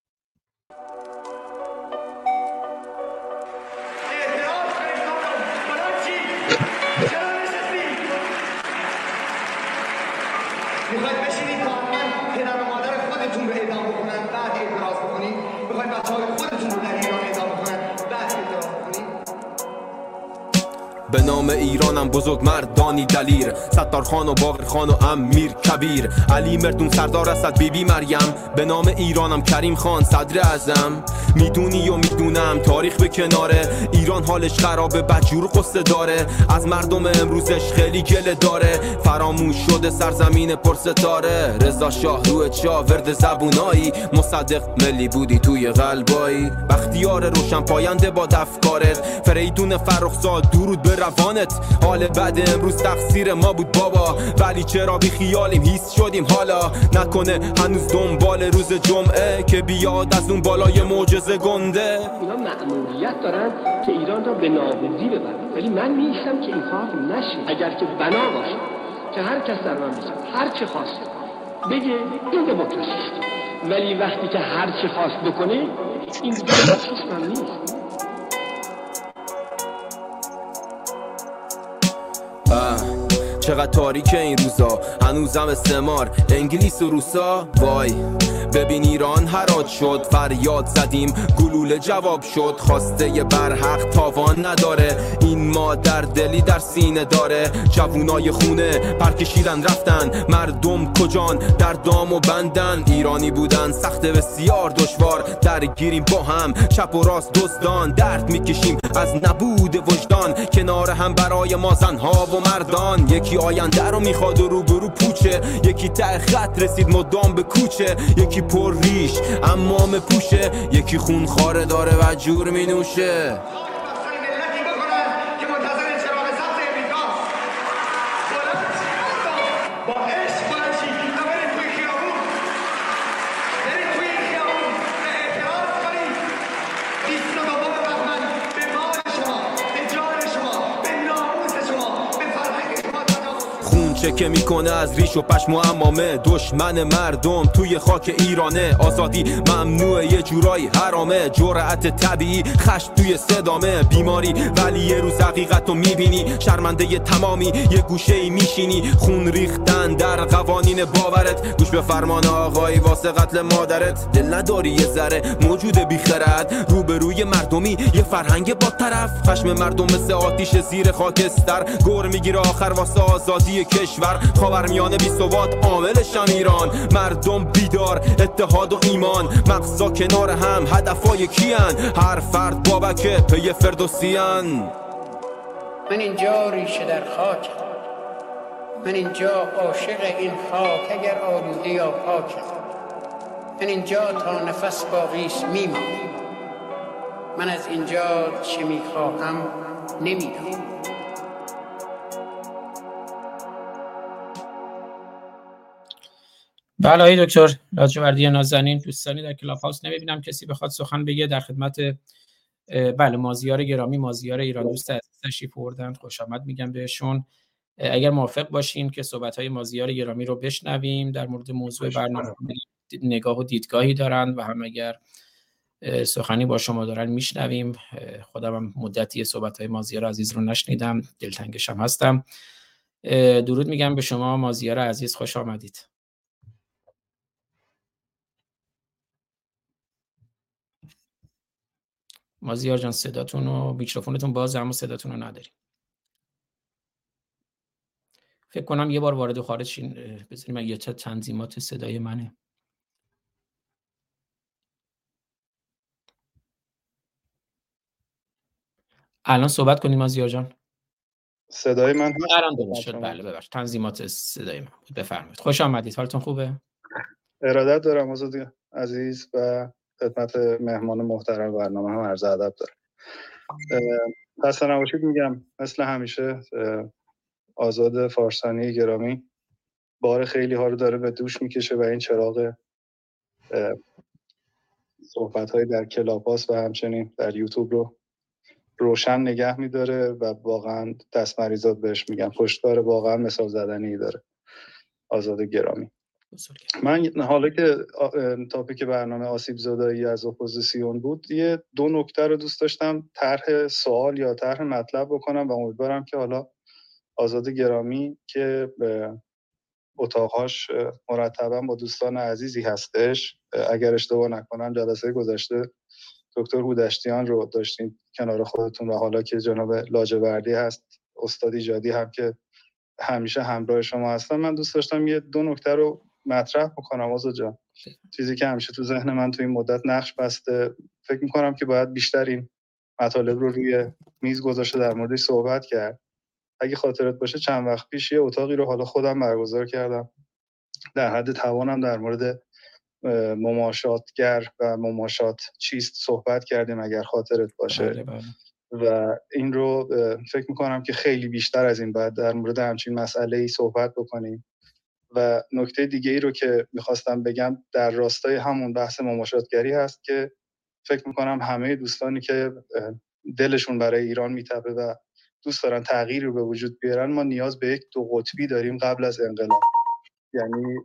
ایرانم بزرگ مردانی دلیر. ستار خان و باقر خان و امیر کبیر. علی مردون سردار اسد بیبی مریم. به نام ایرانم کریم خان صدر ازم می‌دونی و می‌دونم تاریخ به کناره. ایران حالش خرابه بجور قصه داره. از مردم امروزش خیلی گله داره. فراموش شده سرزمین پرستاره رضا شاه روی چا ورد زبونایی. مصدق ملی بودی توی قلبایی. بختیار روشن پاینده با دفکارت. فریدون فرخزاد درود به روانت. حال بعد امروز تقصیر ما بود بابا. ولی چرا بی خیالیم هیس شدیم حالا. نکنه هنوز دنبال روز جمعه که بیاد از اون بالای معجزه گنده. اینا معمولیت دارن که ایران را به نابودی ببرن. ولی من میشم که این کار نشه. اگر که بنا باشه که هر کس در من هر چه خواست. بگه این دموکراسی ولی وقتی که هر چه خواست بکنه این دموکراسی نیست. چقدر تاریک این روزا؟ هنوزم استعمار. انگلیس و روسا؟ وای. ببین ایران هرات شد فریاد زدیم. گلوله جواب شد خواسته برحق تاوان نداره. این مادر دلی در سینه داره. جوونای خونه پرکشیدن رفتن. مردم کجان؟ در دام و بندن. ایرانی بودن سخت بسیار دشوار. درگیریم با هم چپ و راست دزدان. درد می‌کشیم از نبود وجدان. کنار هم برای ما زنها و مردان. یکی آینده رو می‌خواد و روبرو پوچه. یکی ته خط رسید مدام به کوچه. یکی پر ریش امام پوشه. یکی خون خاره داره و جور می که می‌کنه از ریش و پشم و امامه دشمن مردم توی خاک ایرانه. آزادی ممنوع یه جورایی حرامه. جرأت طبیعی خش توی صدامه. بیماری ولی یه روز حقیقت رو می‌بینی. شرمنده تمامی یه گوشه میشینی. خون ریختن در قوانین باورت. گوش به فرمان آقای واسه قتل مادرت. دل نداری یه ذره موجود بیخرد روبروی مردمی یه فرهنگ با طرف. خشم مردم مثل آتیش زیر خاکستر. گور می‌گیره آخر واسه آزادی کشور خاورمیانه بی ثبات عاملشم ایران. مردم بیدار اتحاد و ایمان. مقصا کنار هم هدفای کیان؟ هر فرد بابکه پی فردوسیان. من اینجا ریشه در خاکم. من اینجا عاشق این خاک اگر آلوده یا پاکم. من اینجا تا نفس باقیش میمانم. من از اینجا چه می‌خواهم نمی‌دانم. بله آقای دکتر لاجوردی نازنین دوستانی در کلاب هاوس. نمی‌بینم کسی بخواد سخن بگه در خدمت بله مازیار گرامی مازیار ایران. دوست تشریف بردند خوش آمد میگم بهشون. اگر موافق باشین که صحبت های مازیار گرامی رو بشنویم. در مورد موضوع برنامه نگاه و دیدگاهی دارند و هم اگر سخنی با شما دارن میشنویم. خودم هم مدتی صحبت های مازیار عزیز رو نشنیدم. دلتنگشم هستم. درود میگم به شما مازیار عزیز خوش آمدید. مازیار جان صداتون و میکروفونتون باز اما صداتون رو نداریم. فکر کنم یه بار وارد و خارج شین بذاریم یه تنظیمات صدای منه. الان صحبت کنیم از جان؟ صدای من الان درست شد. بله ببخش تنظیمات صدای من بود. بفرمایید. خوش آمدید. حالتون خوبه؟ ارادت دارم آزادی عزیز و خدمت مهمان محترم برنامه هم عرض ادب دارم. خسته نباشید میگم مثل همیشه آزاد فارسانی گرامی بار خیلی ها رو داره به دوش می‌کشه و این چراغ صحبت های در Clubhouse و همچنین در یوتیوب رو روشن نگه میداره و واقعا دست مریزاد بهش میگن. پشتکار واقعا مثال زدنی داره. آزاد گرامی. من حالا که topic برنامه آسیب زدایی از اپوزیسیون بود یه دو نکته رو دوست داشتم طرح سوال یا طرح مطلب بکنم و امیدوارم که حالا آزاد گرامی که اتاقهاش مرتبا با دوستان عزیزی هستش اگر اشتباه نکنم جلسه گذشته دکتر هودشتیان رو داشتیم کنار خودتون و حالا که جناب لاجوردی هست استاد ایجادی هم که همیشه همراه شما هستن من دوست داشتم یه دو نکته رو مطرح بکنم آزاد جان. چیزی که همیشه تو ذهن من تو این مدت نقش بسته فکر می‌کنم که باید بیشتر این مطالب رو روی میز گذاشته در موردش صحبت کرد. اگه خاطرت باشه چند وقت پیش یه اتاقی رو حالا خودم برگزار کردم. در حد توانم در مورد مماشاتگر و مماشات چیست صحبت کردیم اگر خاطرت باشه. بله بله. و این رو فکر می‌کنم که خیلی بیشتر از این بعد در مورد همچین مسئله ای صحبت بکنیم. و نکته دیگه ای رو که می‌خواستم بگم در راستای همون بحث مماشاتگری هست که فکر می‌کنم همه دوستانی که دلشون برای ایران می‌تپه و دوست دارن تغییر رو به وجود بیارن ما نیاز به یک دو قطبی داریم قبل از انقلاب. یعنی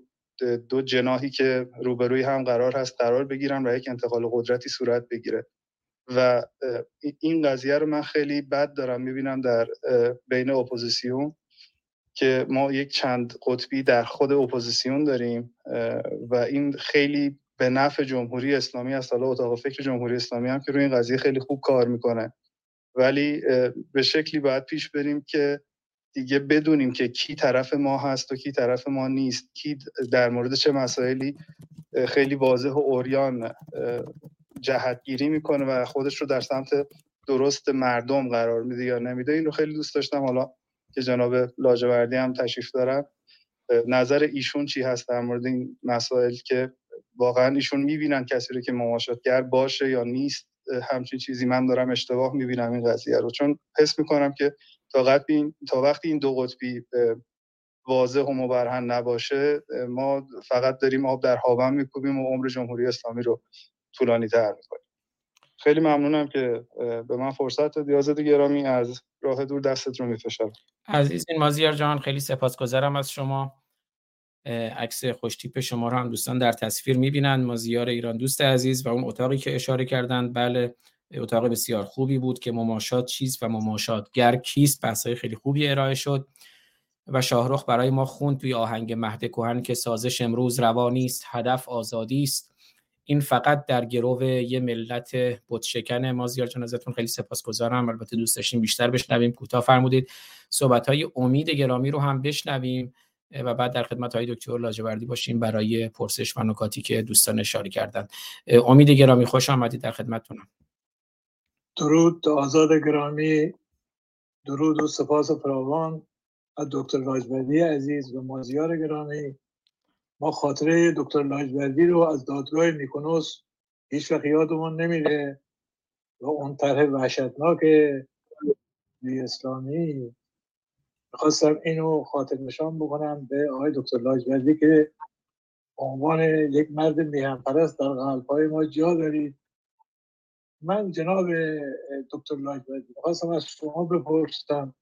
دو جناحی که روبروی هم قرار هست قرار بگیرن و یک انتقال قدرتی صورت بگیره. و این قضیه رو من خیلی بد دارم می‌بینم در بین اپوزیسیون. که ما یک چند قطبی در خود اپوزیسیون داریم و این خیلی به نفع جمهوری اسلامی است. حالا اتاق فکر جمهوری اسلامی هم که روی این قضیه خیلی خوب کار می‌کنه. ولی به شکلی باید پیش بریم که دیگه بدونیم که کی طرف ما هست و کی طرف ما نیست. کی در مورد چه مسائلی خیلی واضح و اوریان جهتگیری می‌کنه و خودش رو در سمت درست مردم قرار میده یا نمیده این رو خیلی دوست داشتم. حالا که جناب لاجوردی هم تشریف دارن. نظر ایشون چی هست در مورد این مسائل که واقعا ایشون می‌بینن کسی رو که مماشاتگر باشه یا نیست؟ همچین چیزی من دارم اشتباه می‌بینم این قضیه رو. چون حس می‌کنم که تا, تا وقتی این دو قطبی واضح و مبرهن نباشه ما فقط داریم آب در هاون میکوبیم و عمر جمهوری اسلامی رو طولانی تر می‌کنیم. خیلی ممنونم که به من فرصت دادی. آزاد گرامی از راه دور دستت رو میفشارم. عزیزین مازیار جان خیلی سپاسگزارم از شما. عکس خوشتیپ شما رو هم دوستان در تصویر می‌بینند مازیار ایران دوست عزیز و اون اتاقی که اشاره کردند بله اتاق بسیار خوبی بود که مماشات چیست و مماشاتگر کیست. بحثای خیلی خوبی ارائه شد و شاهرخ برای ما خوند توی آهنگ مهد کوهن که سازش امروز روانی است هدف آزادی است. این فقط در گرو یه ملت بتشکن ما زیار جان ازتون. خیلی سپاسگزارم. البته دوست داشتیم بیشتر بشنویم. کوتاه فرمودید. صحبت های امید گرامی رو هم بشنویم و بعد در خدمت های دکتر لاجوردی باشیم برای پرسش و نکاتی که دوستان اشاره کردند امید گرامی خوش آمدید در خدمتتونم. درود آزاد گرامی درود و سپاس فراوان. از دکتر لاجوردی عزیز و مازیار گرامی. ما خاطره دکتر لاجوردی رو از دادگاه میکنوس هیچ وقت یادمون نمیره و اون طرح وحشتناک اسلامی. می‌خواستم اینو خاطر نشان بکنم به آقای دکتر لاجوردی که عنوان یک مرد میهن پرست در قلب های ما جا دارید. من جناب دکتر لاجوردی می‌خواستم از شما بپرسم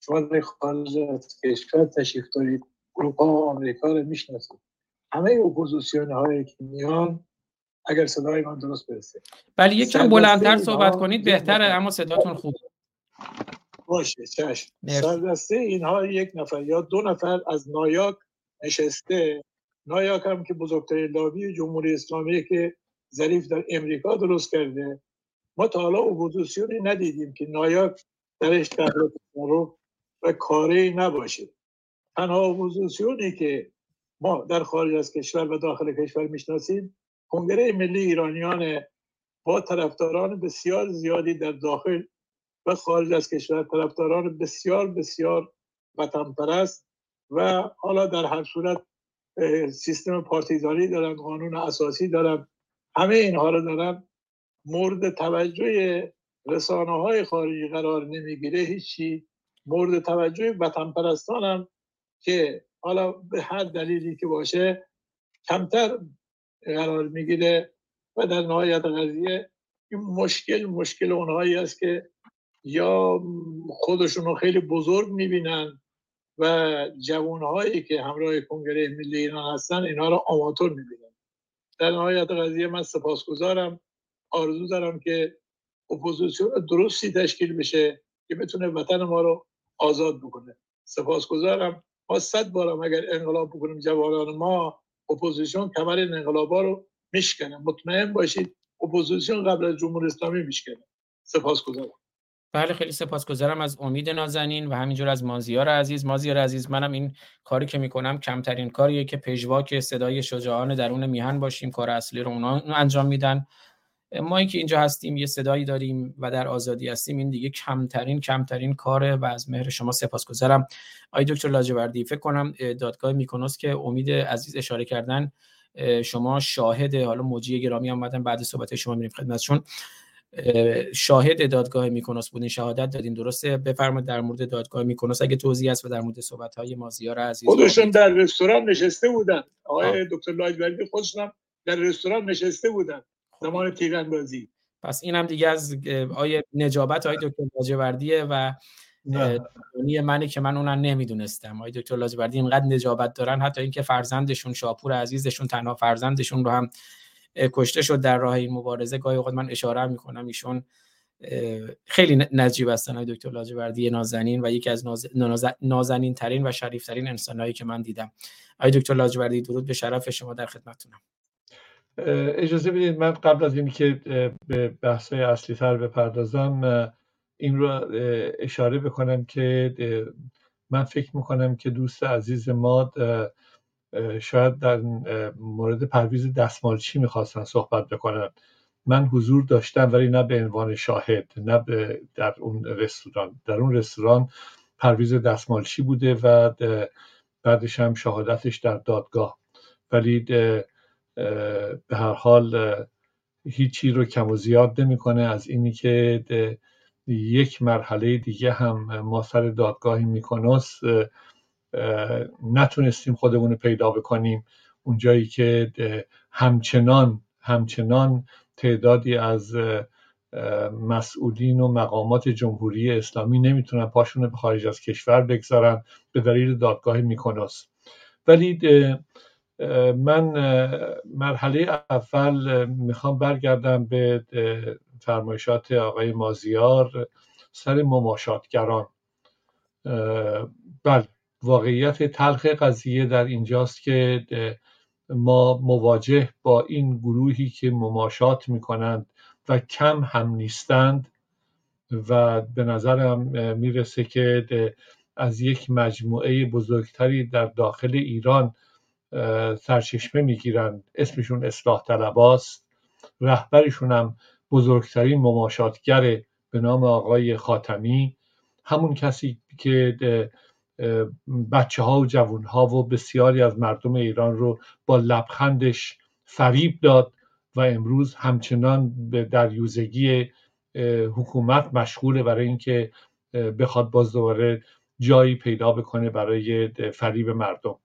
شما در خارج از کشور تشریف دارید اروپا و آمریکا رو می‌شناسید. همه اپوزیسیون هایی که میان اگر صدای من درست برسه. بله یکم بلندتر صحبت کنید بهتره اما صداتون خوب. باشه چشم. سردسته اینها یک نفر یا دو نفر از نایاک نشسته. نایاک هم که بزرگترین لابی جمهوری اسلامی که ظریف در امریکا درست کرده. ما تا حالا اپوزیسیونی ندیدیم که نایاک درش در رو و کاری نباشه. تنها اپوزیسیونی که ما در خارج از کشور و داخل کشور می‌شناسیم. کنگره ملی ایرانیان با طرفداران بسیار زیادی در داخل و خارج از کشور طرفداران بسیار بسیار وطن پرست و حالا در هر صورت سیستم پارتیزانی دارن قانون اساسی دارن. همه اینها رو دارن. مورد توجه رسانه های خارجی قرار نمی‌گیره هیچی. مورد توجه وطن پرستان که حالا به هر دلیلی که باشه کمتر قرار می‌گیره و در نهایت قضیه این مشکل مشکل اونهایی است که یا خودشون رو خیلی بزرگ می‌بینن و جوانهایی که همراه کنگره ملی ایران هستن اینها رو آماتور می‌بینن. در نهایت قضیه من سپاسگزارم. آرزو دارم که اپوزیسیون درستی تشکیل بشه که بتونه وطن ما رو آزاد بکنه. سپاسگزارم. ما صد بارم اگر انقلاب بکنیم جوانان ما اپوزیسیون کمر این انقلابا رو میشکنه. مطمئن باشید اپوزیسیون قبل از جمهوری اسلامی میشکنه. سپاسگزارم. بله خیلی سپاسگزارم از امید نازنین و همینجور از مازیار عزیز. مازیار عزیز منم این کاری که می‌کنم کمترین کاریه که پژواک صدای شجاعان درون میهن باشیم. کار اصلی رو اونا انجام میدن. ما که اینجا هستیم یه صدایی داریم و در آزادی هستیم این دیگه کمترین کمترین کاره و از مهر شما سپاسگزارم. آقای دکتر لاجوردی فکر کنم دادگاه میکونوس که امید عزیز اشاره کردن شما شاهد حالا موجی گرامی آمدن بعد صحبت شما میریم خدمتشون. شاهد دادگاه میکنوس بودین شهادت دادین درسته؟ بفرمایید در مورد دادگاه میکنوس اگه توضیح هست و در مورد صحبت های مازیار عزیز خودشون در رستوران نشسته بودن. آقای دکتر لاجوردی خودشون در رستوران نشسته بودن. زمان تیراندازی. پس اینم دیگه از آیه نجابت آقای دکتر لاجوردیه و دونی منه که من اونم نمی‌دونستم. آقای دکتر لاجوردی اینقدر نجابت دارن حتی اینکه فرزندشون شاپور عزیزشون تنها فرزندشون رو هم کشته شد در راه این مبارزه. گاهی اوقات من اشاره می‌کنم ایشون خیلی نجیب هستن های دکتر لاجوردی نازنین و یکی از نازنین ترین و شریف ترین انسانهایی که من دیدم. آقای دکتر لاجوردی درود به شرف شما در خدمتتونم. اجازه بدید من قبل از اینکه به بحث اصلی تر بپردازم این رو اشاره بکنم که من فکر می‌کنم که دوست عزیز ما شاید در مورد پرویز دستمالچی می‌خواستن صحبت بکنن. من حضور داشتم ولی نه به عنوان شاهد نه در اون رستوران. در اون رستوران پرویز دستمالچی بوده و بعدش هم شهادتش در دادگاه. ولی به هر حال هیچی رو کم و زیاد نمی‌کنه. از اینی که یک مرحله دیگه هم ما سر دادگاهی میکنوس نتونستیم خودمون رو پیدا بکنیم. اونجایی که همچنان همچنان تعدادی از مسئولین و مقامات جمهوری اسلامی نمی‌تونن پاشون به خارج از کشور بگذارن به دلیل دادگاه میکناس ولی من مرحله اول می‌خوام برگردم به فرمایشات آقای مازیار سر مماشاتگران. بله واقعیت تلخ قضیه در اینجاست که ما مواجه با این گروهی که مماشات می‌کنند و کم هم نیستند و به نظرم می‌رسه که از یک مجموعه بزرگتری در داخل ایران سرچشمه می‌گیرند اسمشون اصلاح طلباست رهبرشون هم بزرگترین مماشاتگر به نام آقای خاتمی. همون کسی که بچه ها و جوون ها و بسیاری از مردم ایران رو با لبخندش فریب داد و امروز همچنان به دریوزگی حکومت مشغوله برای اینکه بخواد باز دوباره جایی پیدا بکنه برای فریب مردم.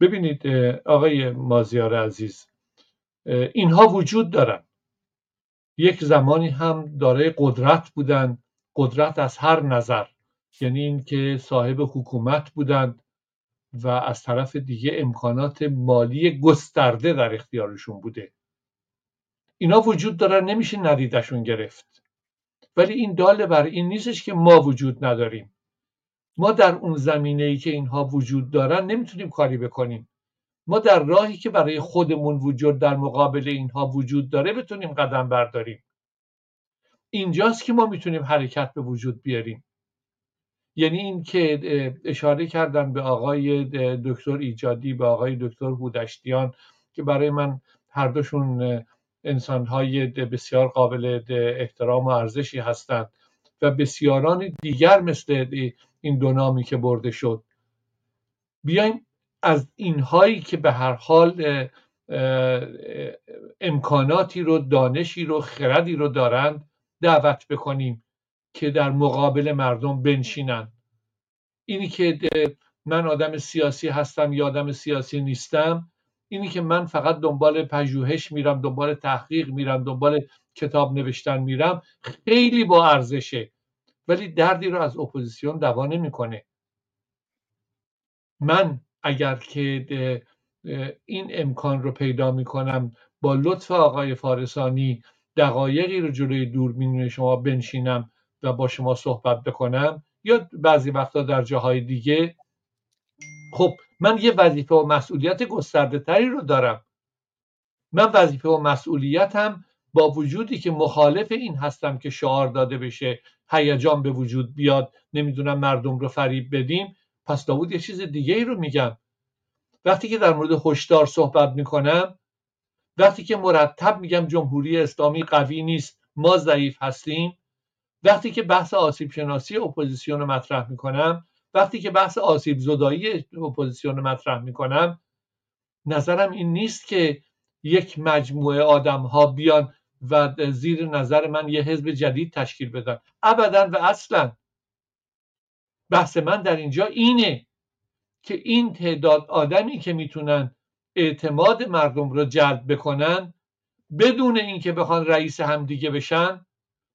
ببینید آقای مازیار عزیز اینها وجود دارن. یک زمانی هم دارای قدرت بودند قدرت از هر نظر یعنی اینکه صاحب حکومت بودند و از طرف دیگه امکانات مالی گسترده در اختیارشون بوده. اینا وجود دارن نمیشه ندیدشون گرفت. ولی این داله بر این نیستش که ما وجود نداریم. ما در اون زمینه ای که اینها وجود دارن نمی‌تونیم کاری بکنیم. ما در راهی که برای خودمون وجود در مقابل اینها وجود داره بتونیم قدم برداریم. اینجاست که ما می‌تونیم حرکت به وجود بیاریم. یعنی این که اشاره کردن به آقای دکتر ایجادی به آقای دکتر هودشتیان که برای من هر دوشون انسانهای بسیار قابل احترام و ارزشی هستند و بسیاران دیگر مثل این دو نامی که برده شد. بیایم از اینهایی که به هر حال امکاناتی رو دانشی رو خردی رو دارند دعوت بکنیم که در مقابل مردم بنشینن اینی که من آدم سیاسی هستم یا آدم سیاسی نیستم اینی که من فقط دنبال پژوهش میرم دنبال تحقیق میرم دنبال کتاب نوشتن میرم خیلی با ارزشه. ولی دردی رو از اپوزیسیون دوا نمی‌کنه. من اگر که این امکان رو پیدا می‌کنم با لطف آقای فارسانی دقایقی رو جلوی دوربین شما بنشینم و با شما صحبت بکنم یا بعضی وقتا در جاهای دیگه. خب من یه وظیفه و مسئولیت گسترده تری رو دارم. من وظیفه و مسئولیتم با وجودی که مخالف این هستم که شعار داده بشه هیجان به وجود بیاد نمی‌دونم مردم رو فریب بدیم پس داوود یه چیز دیگه ای رو میگم. وقتی که در مورد هشدار صحبت می‌کنم وقتی که مرتب میگم جمهوری اسلامی قوی نیست ما ضعیف هستیم وقتی که بحث آسیب شناسی اپوزیسیون رو مطرح می‌کنم وقتی که بحث آسیب زدایی اپوزیسیون رو مطرح می‌کنم نظرم این نیست که یک مجموعه آدم ها بیان و زیر نظر من یه حزب جدید تشکیل بدن. ابدا و اصلا. بحث من در اینجا اینه که این تعداد آدمی که می‌تونن اعتماد مردم رو جلب بکنن بدون اینکه بخوان رئیس همدیگه بشن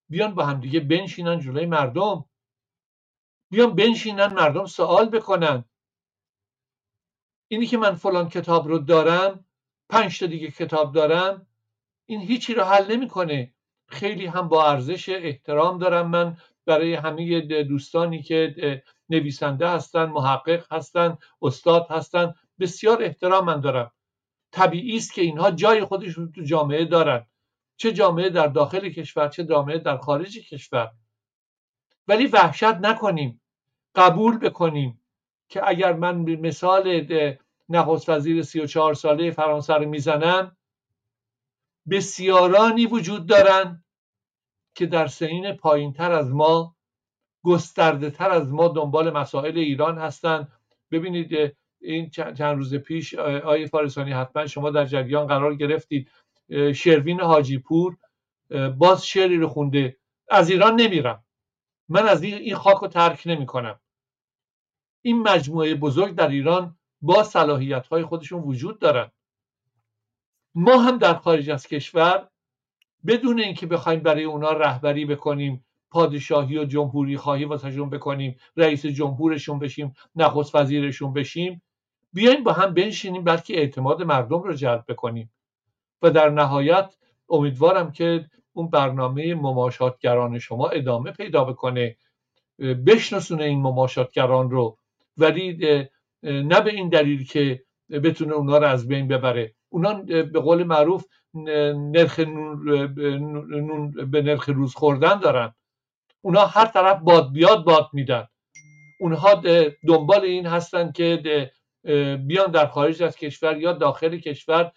بیان با همدیگه بنشینن جلوی مردم. بیان بنشینن مردم سوال بکنن. اینی که من فلان کتاب رو دارم پنج تا دیگه کتاب دارم این هیچی رو حل نمی‌کنه. خیلی هم با ارزش احترام دارم من برای همه دوستانی که نویسنده هستن محقق هستن استاد هستن. بسیار احترام من دارم. طبیعی است که اینها جای خودشون تو جامعه دارن. چه جامعه در داخل کشور چه جامعه در خارج کشور. ولی وحشت نکنیم. قبول بکنیم که اگر من مثال نخست وزیر 34 ساله فرانسه رو می‌زنم بسیارانی وجود دارند که در سنین پایین تر از ما گسترده تر از ما دنبال مسائل ایران هستند. ببینید این چند روز پیش آیه فارسانی حتما شما در جریان قرار گرفتید. شروین حاجی پور باز شعری رو خونده از ایران نمیرم. من از این خاک رو ترک نمی کنم این مجموعه بزرگ در ایران با صلاحیت های خودشون وجود دارن. ما هم در خارج از کشور بدون اینکه بخوایم برای اونا رهبری بکنیم پادشاهی و جمهوری خواهی واسهشون بکنیم رئیس جمهورشون بشیم نخست وزیرشون بشیم بیایم با هم بنشینیم بلکه اعتماد مردم رو جلب بکنیم. و در نهایت امیدوارم که اون برنامه مماشاتگران شما ادامه پیدا بکنه. بشناسونه این مماشاتگران رو ولی نه به این دلیل که بتونه اونا رو از بین ببره. اونا به قول معروف نرخ نون به نرخ روز خوردن دارن. اونا هر طرف باد بیاد باد میدن. اونها دنبال این هستن که بیان در خارج از کشور یا داخل کشور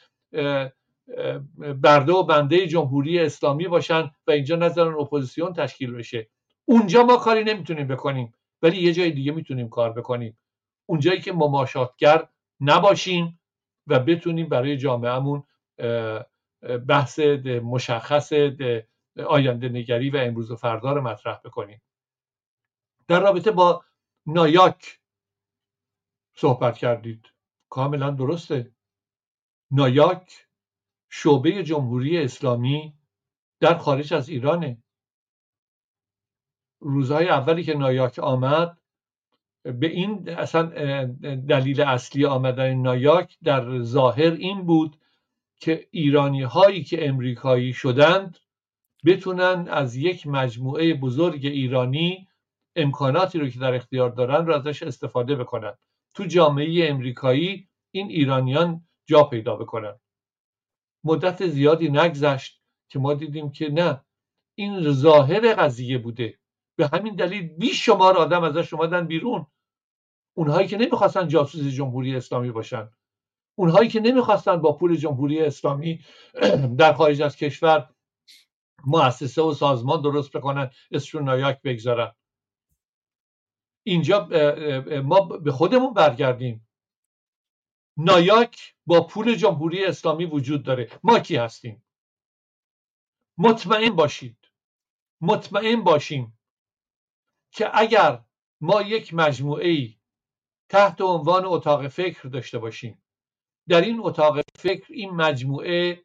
برده و بنده جمهوری اسلامی باشن و اینجا نظران اپوزیسیون تشکیل بشه. اونجا ما کاری نمی‌تونیم بکنیم ولی یه جای دیگه می‌تونیم کار بکنیم. اونجایی که مماشاتگر نباشیم و بتونیم برای جامعهمون بحث مشخص آینده نگری و امروز و فردا رو مطرح بکنیم. در رابطه با نایاک صحبت کردید. کاملا درسته. نایاک شعبه جمهوری اسلامی در خارج از ایرانه. روزهای اولی که نایاک آمد به این اصلا دلیل اصلی آمدن نایاک در ظاهر این بود که ایرانی هایی که امریکایی شدند بتونن از یک مجموعه بزرگ ایرانی امکاناتی رو که در اختیار دارن رو ازش استفاده بکنن. تو جامعه امریکایی این ایرانیان جا پیدا بکنن. مدت زیادی نگذشت که ما دیدیم که نه این ظاهر قضیه بوده. به همین دلیل بیش شمار آدم ازش اومدن بیرون. اونهایی که نمی‌خواستن جاسوس جمهوری اسلامی باشن. اونهایی که نمی‌خواستن با پول جمهوری اسلامی در خارج از کشور مؤسسه و سازمان درست بکنن اسمشون نایاک بگذارن. اینجا ما به خودمون برگردیم. نایاک با پول جمهوری اسلامی وجود داره. ما کی هستیم؟ مطمئن باشید. مطمئن باشیم که اگر ما یک مجموعه ای تحت عنوان اتاق فکر داشته باشیم. در این اتاق فکر این مجموعه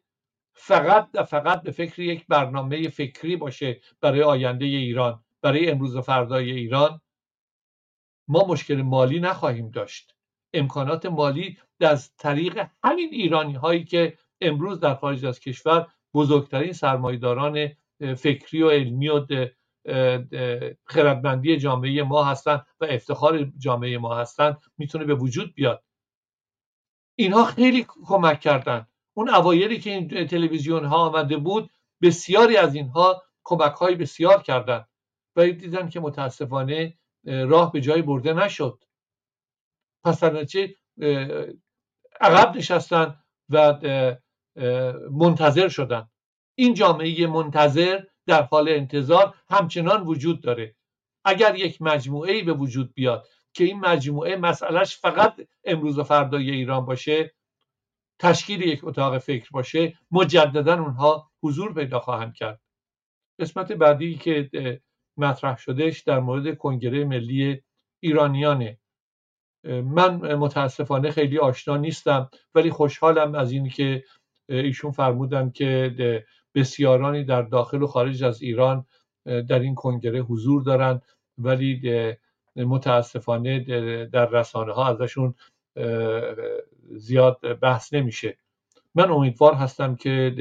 فقط و فقط به فکر یک برنامه فکری باشه برای آینده ایران برای امروز و فردای ایران. ما مشکل مالی نخواهیم داشت. امکانات مالی از طریق همین ایرانی هایی که امروز در خارج از کشور بزرگترین سرمایداران فکری و علمی و خردمندی جامعه ما هستند و افتخار جامعه ما هستند می‌تونه به وجود بیاد. اینها خیلی کمک کردن. اون اوایلی که این تلویزیون ها آمده بود بسیاری از اینها کمک های بسیار کردند و دیدن که متاسفانه راه به جای برده نشد. پس چه عقب نشستن و منتظر شدن. این جامعه منتظر در حال انتظار همچنان وجود داره. اگر یک مجموعه به وجود بیاد که این مجموعه مسئلهش فقط امروز و فردای ایران باشه تشکیل یک اتاق فکر باشه مجددا اونها حضور پیدا خواهند کرد. قسمت بعدی که مطرح شدهش در مورد کنگره ملی ایرانیانه. من متاسفانه خیلی آشنا نیستم ولی خوشحالم از این که ایشون فرمودن که بسیارانی در داخل و خارج از ایران در این کنگره حضور دارند. ولی متاسفانه در رسانه ها ازشون زیاد بحث نمیشه. من امیدوار هستم که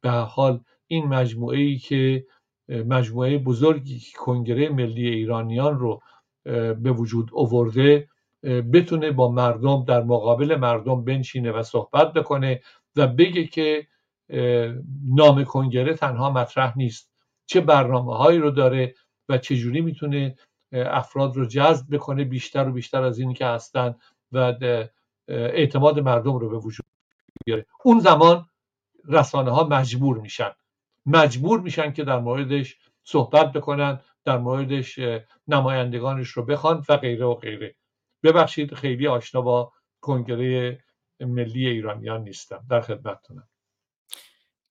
به حال این مجموعه ای که مجموعه بزرگی کنگره ملی ایرانیان رو به وجود آورده بتونه با مردم در مقابل مردم بنشینه و صحبت بکنه و بگه که نام کنگره تنها مطرح نیست. چه برنامه هایی رو داره و چجوری می‌تونه افراد رو جذب بکنه بیشتر و بیشتر از اینی که هستن و اعتماد مردم رو به وجود بیاره. اون زمان رسانه ها مجبور میشن. مجبور میشن که در موردش صحبت بکنن در موردش نمایندگانش رو بخوان و غیره و غیره. ببخشید خیلی آشنا با کنگره ملی ایرانیان نیستم. در خدمتتونم.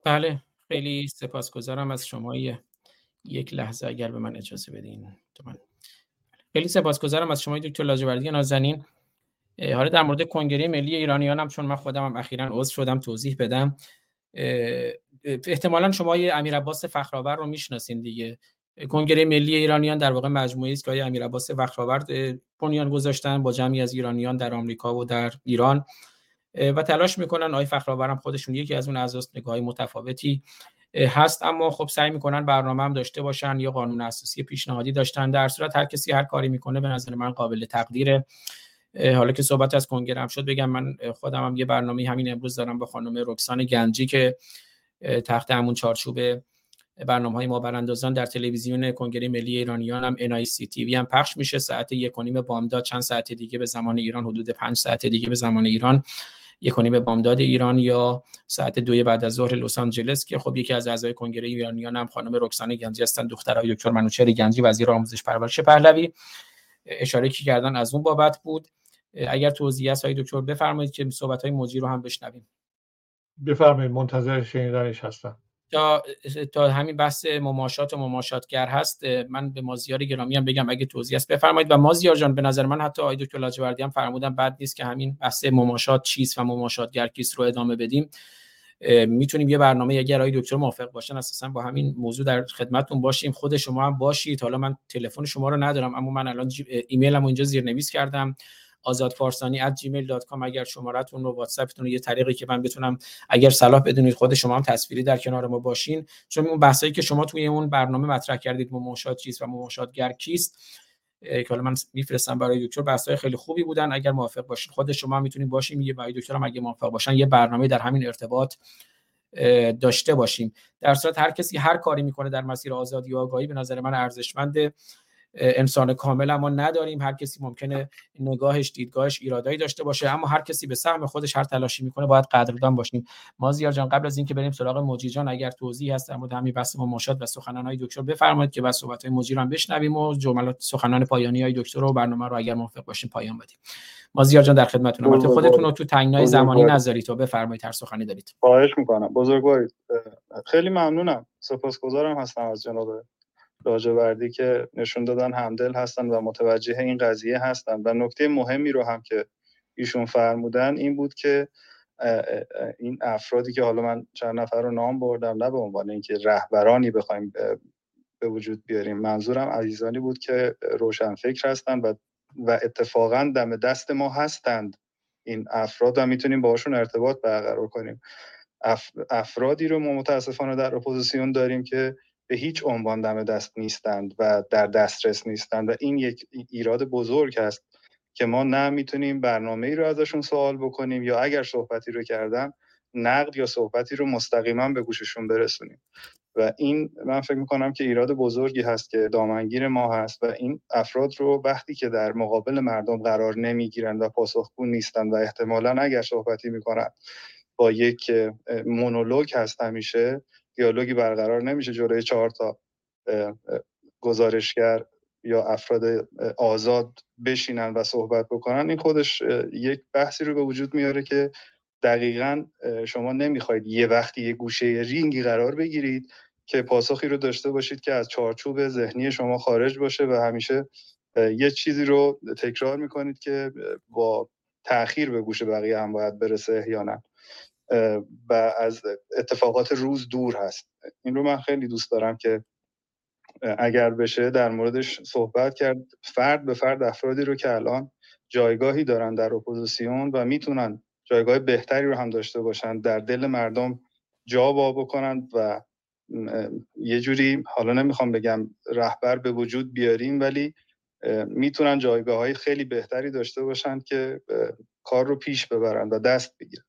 بله خیلی سپاسگزارم از شما یک لحظه اگر به من اجازه بدین. من خیلی سپاسگزارم از شما دکتر لاجوردی نازنین. حالا در مورد کنگره ملی ایرانیان هم چون من خودم هم اخیرا عضو شدم توضیح بدم. احتمالا شما امیر عباس فخرآور رو می‌شناسین دیگه. کنگره ملی ایرانیان در واقع مجموعه است که امیر عباس فخرآور بنیان گذاشتن با جمعی از ایرانیان در آمریکا و در ایران. و تلاش می‌کنن. آقای فخرآور هم خودشون یکی از اون اعضاست نگاه متفاوتی هست. اما خب سعی می‌کنن برنامه هم داشته باشن یا قانون اساسی پیشنهادی داشتن. در صورت هر کسی هر کاری می‌کنه به نظر من قابل تقدیره. حالا که صحبت از کنگره هم شد بگم من خودم هم یه برنامه همین امروز دارم با خانم رکسان گنجی که تحت همون چارچوب برنامه های ما براندازان در تلویزیون کنگره ملی ایرانیان هم NICTV هم پخش میشه. ساعت یک و نیم بامداد چند ساعت دیگه به زمان ایران حدود پنج ساعت دیگه به زمان ایران. یک و نیم بامداد ایران یا ساعت دوی بعد از ظهر لس آنجلس که خب یکی از اعضای کنگره ایرانیان هم خانم رکسانه گنجی هستن دخترای دکتر منوچهر گنجی وزیر آموزش پرورش پهلوی. اشاره کی کردن از اون بابت بود. اگر توضیح هست های دکتر بفرمایید که صحبت های موجی رو هم بشنویم. بفرمایید منتظر شنیدنش هستم. تا تا همین بحث مماشات و مماشاتگر هست من به مازیار گرامی هم بگم اگه توضیح است بفرمایید. و مازیار جان به نظر من حتی آقای دکتر لاجوردی هم فرمودن بد نیست که همین بحث مماشات چیست و مماشاتگر کیست رو ادامه بدیم. می‌تونیم یه برنامه اگر آقای دکتر موافق باشن اساسا با همین موضوع در خدمتتون باشیم. خود شما هم باشید. حالا من تلفن شما رو ندارم اما من الان ایمیلم اینجا زیرنویس کردم. آزاد at gmail.com اگر شمارتون رو واتساپتون رو یه طریقی که من بتونم اگر صلاح بدونید خود شما هم تصویری در کنار ما باشین. چون اون بحثایی که شما توی اون برنامه مطرح کردید مماشات چیست و مماشاتگر کیست که حالا من میفرستم برای دکتر بحثای خیلی خوبی بودن. اگر موافق باشین خود شما می‌تونید باشیم یه برای دکتر هم اگه موافق باشن یه برنامه در همین ارتباط داشته باشیم. در صورت هر کسی هر کاری می‌کنه در مسیر آزادی و آگاهی به نظر من ارزشمنده. انسان کامل ما نداریم. هر کسی ممکنه نگاهش دیدگاهش ایرادایی داشته باشه اما هر کسی به سهم خودش هر تلاشی می‌کنه باید قدردان باشیم. مازیار جان قبل از اینکه بریم سراغ موجی جان اگر توضیح هست در مورد همین بحث مماشات و سخنان های دکتر بفرمایید که بس صحبت های موجی رو هم بشنویم و جملات سخنان پایانی های دکتر رو برنامه رو اگر موافق باشیم پایان بدیم. مازیار جان در خدمتتونم البته خودتون رو تو تنگنای زمانی نذارید تو بفرمایید هر سخنی دارید. خواهش می‌کنم. بزرگوارید خیلی ممنونم. سپاسگزارم هستم از جناب لاجوردی که نشون دادن همدل هستن و متوجه این قضیه هستن. و نکته مهمی رو هم که ایشون فرمودن این بود که این افرادی که حالا من چند نفر رو نام بردم نه به عنوان اینکه رهبرانی بخوایم به وجود بیاریم. منظورم عزیزانی بود که روشنفکر هستند و و اتفاقا دم دست ما هستند این افراد و می‌تونیم باشون ارتباط برقرار کنیم. افرادی رو ما متاسفانه در اپوزیسیون داریم که به هیچ عنوان دم دست نیستند و در دسترس نیستند و این یک ایراد بزرگ است که ما نه می‌تونیم برنامه ای رو ازشون سوال بکنیم یا اگر صحبتی رو کردن نقد یا صحبتی رو مستقیما به گوششون برسونیم. و این من فکر می‌کنم که ایراد بزرگی هست که دامنگیر ما هست و این افراد رو وقتی که در مقابل مردم قرار نمی‌گیرند و پاسخگو نیستند و احتمالا اگر صحبتی می‌کنند با یک مونولوگ هست همیشه دیالوگی برقرار نمیشه جلوی چهار تا گزارشگر یا افراد آزاد بشینن و صحبت بکنن. این خودش یک بحثی رو به وجود میاره که دقیقا شما نمی‌خواید یه وقتی یه گوشه رینگی قرار بگیرید که پاسخی رو داشته باشید که از چارچوب ذهنی شما خارج باشه و همیشه یه چیزی رو تکرار می‌کنید که با تاخیر به گوش بقیه هم باید برسه احیانا و از اتفاقات روز دور هست. این رو من خیلی دوست دارم که اگر بشه در موردش صحبت کرد. فرد به فرد افرادی رو که الان جایگاهی دارن در اپوزیسیون و می‌تونن جایگاه بهتری رو هم داشته باشن در دل مردم جا با بکنن و یه جوری حالا نمی‌خوام بگم رهبر به وجود بیاریم ولی می‌تونن جایگاه های خیلی بهتری داشته باشن که کار رو پیش ببرن و دست بگیرن.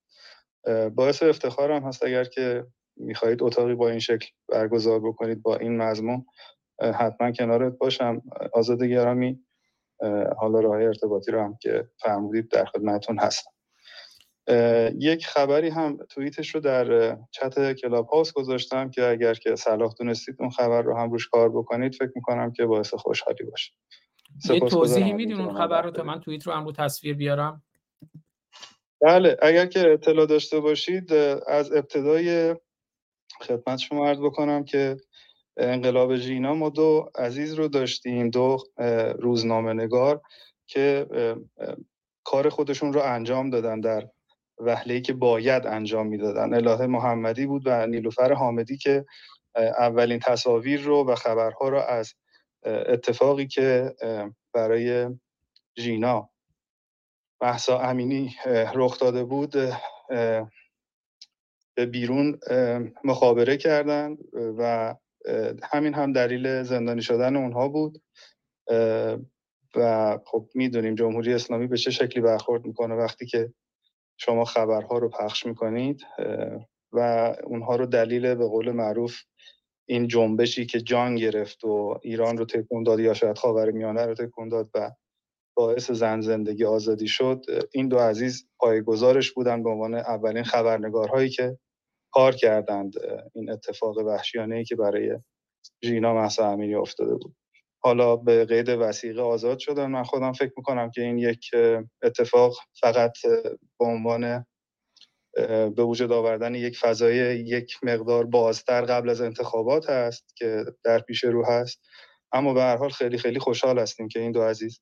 باعث افتخارم هست اگر که می‌خواهید اتاقی با این شکل برگزار بکنید با این مضمون حتما کنارت باشم. آزاد گرامی حالا راه ارتباطی رو هم که فرمودید در خدمتتون هستم. یک خبری هم توییتش رو در چت کلاب هاوس گذاشتم که اگر که صلاح دونستید اون خبر رو هم روش کار بکنید فکر می‌کنم که باعث خوشحالی باشه. یه توضیحی میدون اون خبر رو تا من توییت رو هم رو تصویر بیارم؟ بله اگر که اطلاع داشته باشید از ابتدای خدمت شما عرض بکنم که انقلاب ژینا ما دو عزیز رو داشتیم دو روزنامه نگار که کار خودشون رو انجام دادن در وحله که باید انجام می‌دادن. الهه محمدی بود و نیلوفر حامدی که اولین تصاویر رو و خبرها رو از اتفاقی که برای ژینا محسا امینی رخ داده بود به بیرون مخابره کردند و همین هم دلیل زندانی شدن اونها بود. و خب می‌دونیم جمهوری اسلامی به چه شکلی برخورد می‌کنه وقتی که شما خبرها رو پخش می‌کنید و اونها رو دلیل به قول معروف این جنبشی که جان گرفت و ایران رو تکون داد یا شاید خاور میانه رو تکون داد و باعث زن زندگی آزادی شد این دو عزیز پایگزارش بودن به عنوان اولین خبرنگارهایی که کار کردند. این اتفاق وحشیانه ای که برای ژینا محسا امینی افتاده بود. حالا به قید وسیقه آزاد شدن. من خودم فکر می‌کنم که این یک اتفاق فقط به عنوان به وجود آوردن یک فضای یک مقدار بازتر قبل از انتخابات هست که در پیش رو هست. اما به هر حال خیلی خیلی خوشحال هستیم که این دو عزیز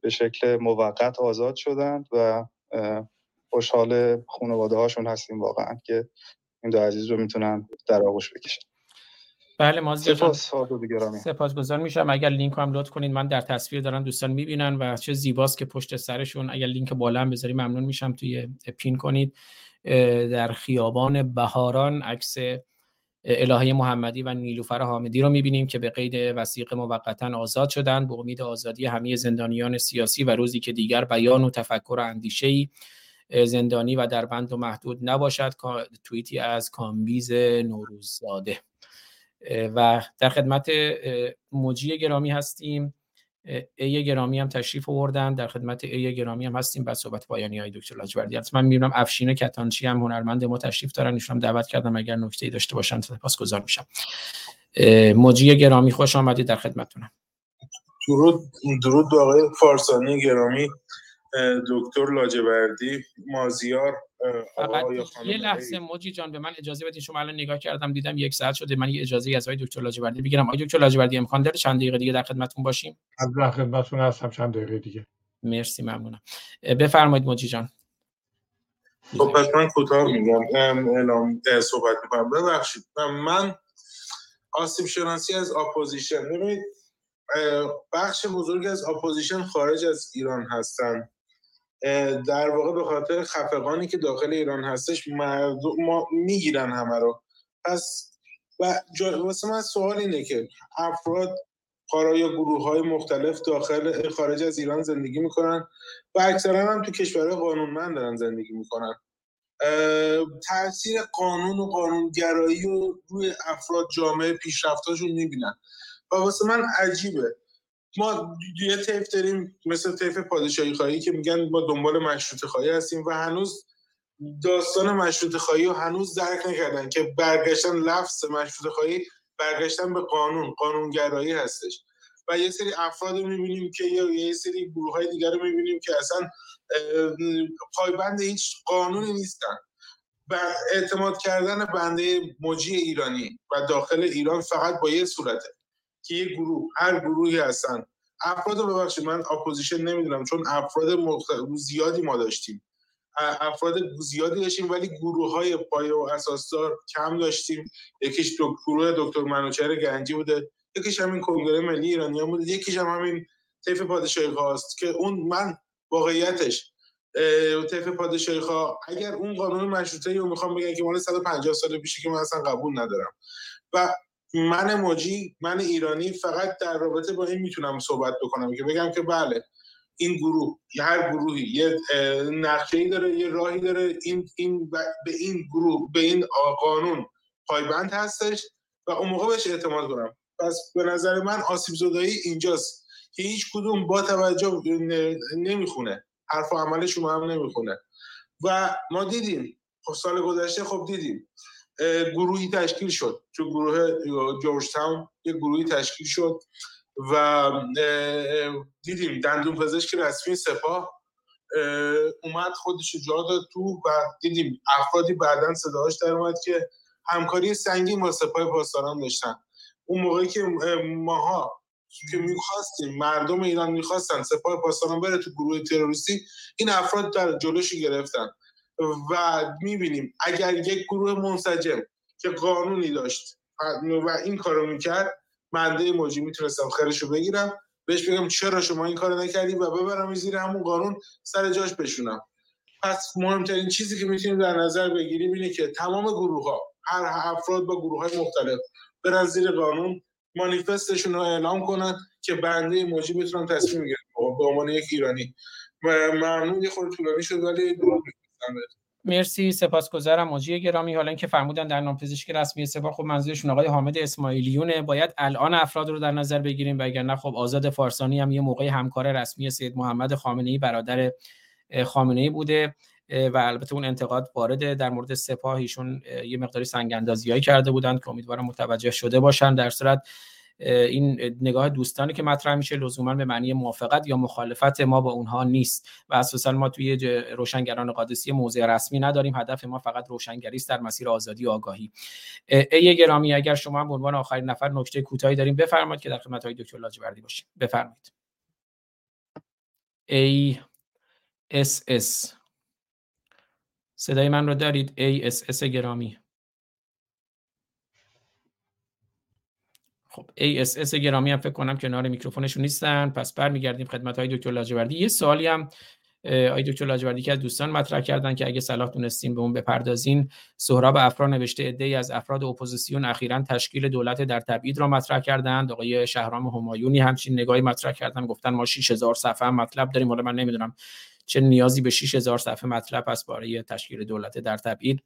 به شکل موقت آزاد شدند و خوشحال خانواده هاشون هستیم واقعا که این دو عزیز رو می‌تونن در آغوش بکشن. بله مازیار سپاس سپاسگزار میشم. اگر لینک هم لطف کنید من در تصویر دارم دوستان می‌بینن و چه زیباست که پشت سرشون اگر لینک بالا هم بذاری ممنون میشم توی pin کنید. در خیابان بهاران عکس الهه محمدی و نیلوفر حامدی رو می‌بینیم که به قید وثیقه موقتا آزاد شدن به امید آزادی همه زندانیان سیاسی و روزی که دیگر بیان و تفکر و اندیشه زندانی و در بند و محدود نباشد. توییتی از کامبیز نوروززاده و در خدمت موجی گرامی هستیم. ای گرامی هم تشریف آوردن. در خدمت ای گرامی هم هستیم. بعد صحبت پایانی های دکتر لاجوردی من می‌بینم افشین کتانچی هم هنرمند ما تشریف دارن. ایشون دعوت کردم اگر نکته داشته باشن سپاسگزار میشم. موجی گرامی خوش آمدید در خدمتتونم. درود درود آقای فارسانی گرامی. دکتر لاجوردی مازیار یه لحظه موجی جان به من اجازه بدین. شما الان نگاه کردم دیدم یک ساعت شده. من یه اجازه از آقای دکتر لاجوردی بگیرم. آقای دکتر لاجوردی امکان داره چند دقیقه دیگه در خدمتتون باشیم؟ در خدمتتون هستم. چند دقیقه دیگه. مرسی ممنونم. بفرمایید موجی جان. خب پس من کوتاه میگم. اعلام صحبت می‌کنم. ببخشید. من آسیب شناسی از opposition. ببینید بخش بزرگی از opposition خارج از ایران هستن. در واقع به خاطر خفقانی که داخل ایران هستش مردم ما می‌گیرن همه رو. پس و واسه من سوال اینه که افراد کارا یا گروه های مختلف داخل خارج از ایران زندگی می‌کنن و اکثرا هم تو کشورهای قانونمند دارن زندگی می‌کنن. تاثیر قانون و قانونگرایی و روی افراد جامعه پیشرفتاشون می‌بینن. و واسه من عجیبه. ما یه طیف داریم مثل طیف پادشاهی خواهی که میگن ما دنبال مشروط خواهی هستیم و هنوز داستان مشروط خواهی و هنوز درک نکردن که برگشتن لفظ مشروط خواهی برگشتن به قانون قانونگرایی هستش. و یه سری افراد رو می‌بینیم که یا یه سری گروه های دیگر رو می‌بینیم که اصلا پایبند هیچ قانونی نیستن. و اعتماد کردن بنده مجی ایرانی و داخل ایران فقط با یه صورته. که یه گروه هر گروهی هستن. افراد ببخشید من opposition نمی‌دونم چون افراد زیادی ما داشتیم. افراد زیادی داشتیم ولی گروه های پایه و اساسدار کم داشتیم. یکیش دو گروه دکتر منوچهر گنجی بوده. یکیش همین کنگره ملی ایرانی بوده. یکیش هم همین طیف پادشاهی خواست که اون من واقعیتش طیف پادشاهی خواه اگر اون قانون مشروطه رو می‌خوام بگم که مال 150 سال پیشه که من اصلا قبول ندارم. و من موجی من ایرانی فقط در رابطه با این می‌تونم صحبت بکنم که بگم که بله این گروه هر گروهی یه نقشه داره یه راهی داره این این به این گروه به این قانون پایبند هستش و اون موقع بهش اعتماد کنم. پس به نظر من آسیب زدایی اینجاست که هیچ کدوم با توجه نمی‌خونه. حرف و عملشون هم نمی‌خونه. و ما دیدیم خب سال گذشته خب دیدیم. گروهی تشکیل شد. تو گروه جورج تاون یه گروهی تشکیل شد و دیدیم دندون پزشک رسمی سپاه اومد خودش جا داد تو و دیدیم افرادی بعدا صداش در اومد که همکاری سنگین با سپاه پاسداران داشتن. اون موقعی که ماها که می‌خواستیم مردم ایران می‌خواستن سپاه پاسداران بره تو گروه تروریستی این افراد در جلوشی گرفتن. و می‌بینیم اگر یک گروه منسجم که قانونی داشت و این کارو می‌کرد منده موجی می‌تونستم خیرش بگیرم بهش بگم چرا شما این کارو نکردی و ببرم زیر همون قانون سر جاش بشونم. پس مهمترین چیزی که می‌تونیم در نظر بگیریم اینه که تمام گروه ها هر افراد با گروه های مختلف برن زیر قانون مانیفستشون رو اعلام کنن که بنده موجی بتونن تصمیم بگیرن. به عنوان یک ایرانی. ممنون یه خورده طولانی شد ولی مرسی سپاسگزارم موجی گرامی. حالا اینکه فرمودن در نام پزشکی رسمی سپاه خب منظورشون آقای حامد اسماعیلیونه. باید الان افراد رو در نظر بگیریم و اگر نه خب آزاد فارسانی هم یه موقع همکار رسمی سید محمد خامنه ای برادر خامنه ای بوده و البته اون انتقاد وارد در مورد سپاه ایشون یه مقداری سنگ اندازیایی کرده بودند که امیدوارم متوجه شده باشن. در صورت این نگاه دوستانی که مطرح میشه لزوما به معنی موافقت یا مخالفت ما با اونها نیست. و اساسا ما توی روشنگران قادسی موضع رسمی نداریم. هدف ما فقط روشنگری است در مسیر آزادی و آگاهی. ASS گرامی اگر شما به عنوان آخرین نفر نکته کوتاهی داریم بفرمایید که در خدمت آقای دکتر لاجوردی باشیم. بفرمایید. ASS. صدای من رو دارید؟ ASS گرامی. خب. ASS گرامی هم فکر کنم کنار میکروفونشون نیستن. پس برمیگردیم خدمت آقای دکتر لاجوردی. یه سوالی هم آقای دکتر لاجوردی که از دوستان مطرح کردن که اگه صلاح دونستیم به اون بپردازین سهراب افرا نوشته ای از افراد اپوزیسیون اخیرا تشکیل دولت در تبعید را مطرح کردند. آقای شهرام همایونی همچین نگاهی مطرح کردن. گفتن ما 6000 صفحه مطلب داریم. حالا من نمی‌دونم چه نیازی به 6000 صفحه مطلب است برای تشکیل دولت در تبعید.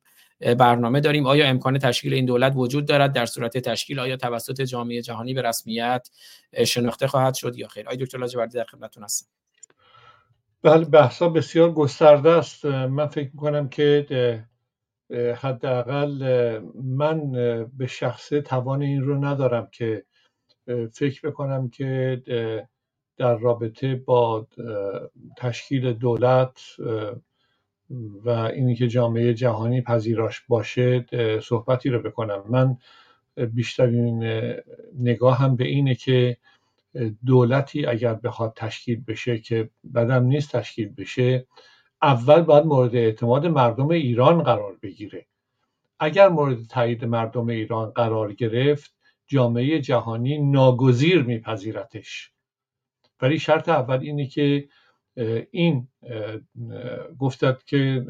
برنامه داریم. آیا امکان تشکیل این دولت وجود دارد؟ در صورت تشکیل آیا توسط جامعه جهانی به رسمیت شناخته خواهد شد یا خیر؟ آیا دکتر لاجوردی در خدمتتون هستم. بله بحثا بسیار گسترده است. من فکر می‌کنم که حداقل من به شخصه توان این رو ندارم که فکر بکنم که در رابطه با تشکیل دولت و اینی که جامعه جهانی پذیراش باشه صحبتی رو بکنم. من بیشترین نگاه هم به اینه که دولتی اگر بخواد تشکیل بشه که بدم نیست تشکیل بشه اول باید مورد اعتماد مردم ایران قرار بگیره. اگر مورد تایید مردم ایران قرار گرفت جامعه جهانی ناگزیر میپذیرتش. ولی شرط اول اینه که این گفتد که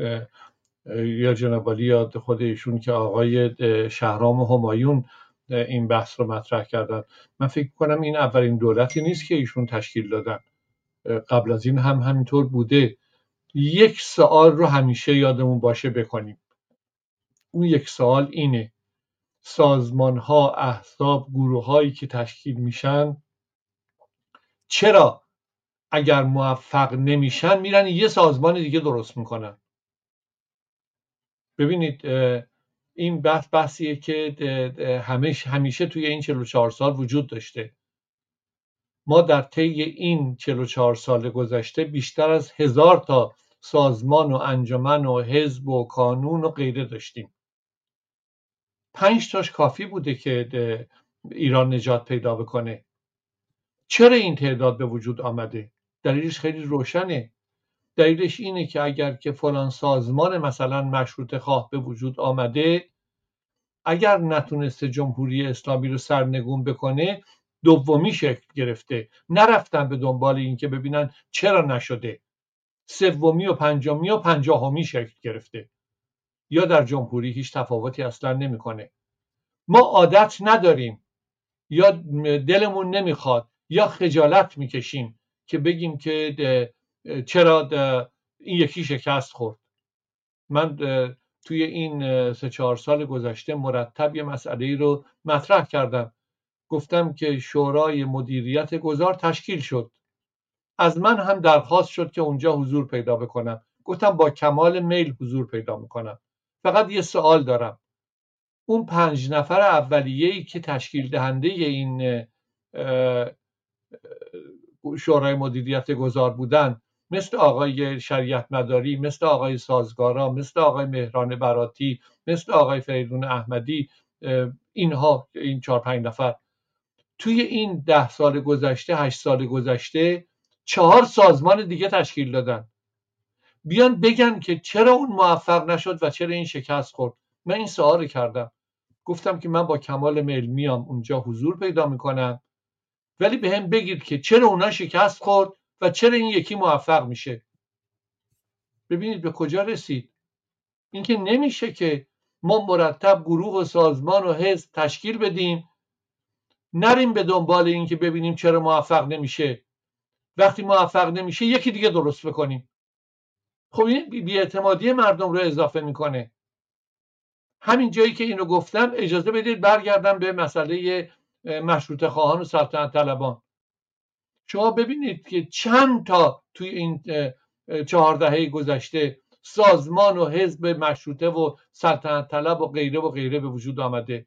یا جنابالی یا خود ایشون که آقای شهرام همایون این بحث رو مطرح کردن. من فکر کنم این اولین دولتی نیست که ایشون تشکیل دادن. قبل از این هم همینطور بوده. یک سوال رو همیشه یادمون باشه بکنیم. اون یک سوال اینه. سازمان ها احزاب گروه هایی که تشکیل میشن چرا اگر موفق نمیشن میرن یه سازمان دیگه درست می‌کنن. ببینید این بحث بحثیه که همیشه, همیشه توی این 44 سال وجود داشته. ما در طی این 44 سال گذشته بیشتر از هزار تا سازمان و انجمن و حزب و کانون و غیره داشتیم. پنج تاش کافی بوده که ایران نجات پیدا بکنه. چرا این تعداد به وجود آمده؟ دلیلش خیلی روشنه. دلیلش اینه که اگر که فلان سازمان مثلا مشروط خواه به وجود آمده اگر نتونسته جمهوری اسلامی رو سرنگون بکنه دومی شکل گرفته. نرفتن به دنبال این که ببینن چرا نشده. سومی و پنجمی و پنجاهمی شکل گرفته. یا در جمهوری هیچ تفاوتی اصلا نمی‌کنه. ما عادت نداریم. یا دلمون نمی‌خواد. یا خجالت می‌کشیم. که بگیم که چرا این یکی شکست خورد. من توی این سه چهار سال گذشته مرتب یه مسئله ای رو مطرح کردم. گفتم که شورای مدیریت گذار تشکیل شد. از من هم درخواست شد که اونجا حضور پیدا بکنم. گفتم با کمال میل حضور پیدا می‌کنم. فقط یه سوال دارم. اون پنج نفر اولیه ای که تشکیل دهنده این شورای مدیریت گذار بودن مثل آقای شریعت مداری مثل آقای سازگارا مثل آقای مهران براتی مثل آقای فریدون احمدی اینها این چهار پنج نفر. توی این ده سال گذشته هشت سال گذشته چهار سازمان دیگه تشکیل دادن. بیان بگن که چرا اون موفق نشد و چرا این شکست خورد. من این سوال کردم. گفتم که من با کمال میل میام اونجا حضور پیدا می‌کنم. ولی به هم بگید که چرا اونا شکست خورد و چرا این یکی موفق میشه. ببینید به کجا رسید. اینکه نمیشه که ما مرتب گروه و سازمان و حزب تشکیل بدیم نریم به دنبال اینکه ببینیم چرا موفق نمیشه. وقتی موفق نمیشه یکی دیگه درست بکنیم. خب این بیاعتمادی مردم رو اضافه می‌کنه. همین جایی که اینو گفتم اجازه بدید برگردم به مسئله مشروط خواهان و سلطنت طلبان. شما ببینید که چند تا توی این چهار دهه گذشته سازمان و حزب مشروطه و سلطنت طلب و غیره و غیره به وجود آمده.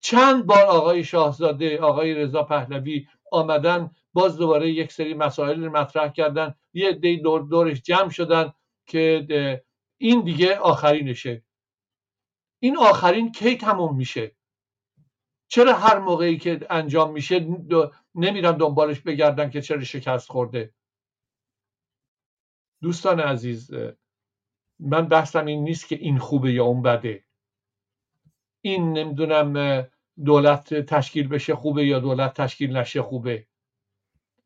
چند بار آقای شاهزاده آقای رضا پهلوی آمدن باز دوباره یک سری مسائل مطرح کردن یه دی دور دورش جمع شدن که این دیگه آخرینشه. این آخرین کی تموم میشه؟ چرا هر موقعی که انجام میشه نمیرن دنبالش بگردن که چرا شکست خورده؟ دوستان عزیز من بحثم این نیست که این خوبه یا اون بده. این نمی‌دونم دولت تشکیل بشه خوبه یا دولت تشکیل نشه خوبه.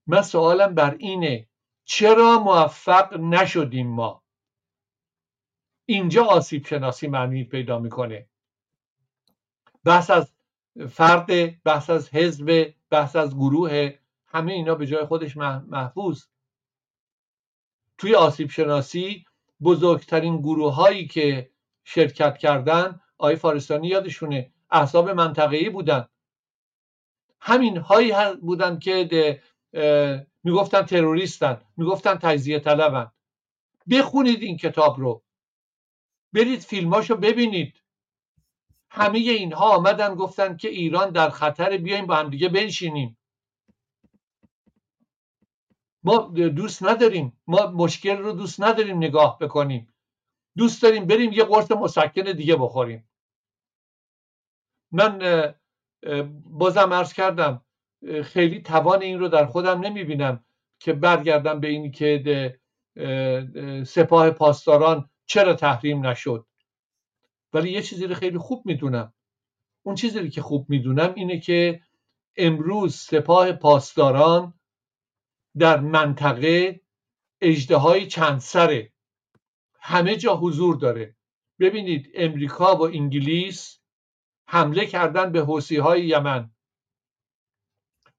من سوالم بر اینه چرا موفق نشدیم ما؟ اینجا آسیب شناسی معنی پیدا می‌کنه. بحث از فرد بحث از حزب بحث از گروه همه اینا به جای خودش محفوظ. توی آسیب شناسی بزرگترین گروه هایی که شرکت کردن آقای فارستانی یادشونه احزاب منطقه‌ای بودن. همین هایی بودن که می‌گفتن تروریستن می‌گفتن تجزیه طلبن. بخونید این کتاب رو. برید فیلماشو ببینید. همه اینها آمدن گفتن که ایران در خطر بیایم با هم دیگه بنشینیم. ما دوست نداریم. ما مشکل رو دوست نداریم نگاه بکنیم. دوست داریم بریم یه قرص مسکن دیگه بخوریم. من بازم عرض کردم خیلی توان این رو در خودم نمی‌بینم که برگردم به اینی که سپاه پاسداران چرا تحریم نشد. ولی یه چیزی رو خیلی خوب می‌دونم. اون چیزی که خوب می‌دونم اینه که امروز سپاه پاسداران در منطقه های چند سره. همه جا حضور داره. ببینید امریکا و انگلیس حمله کردن به حوسی های یمن.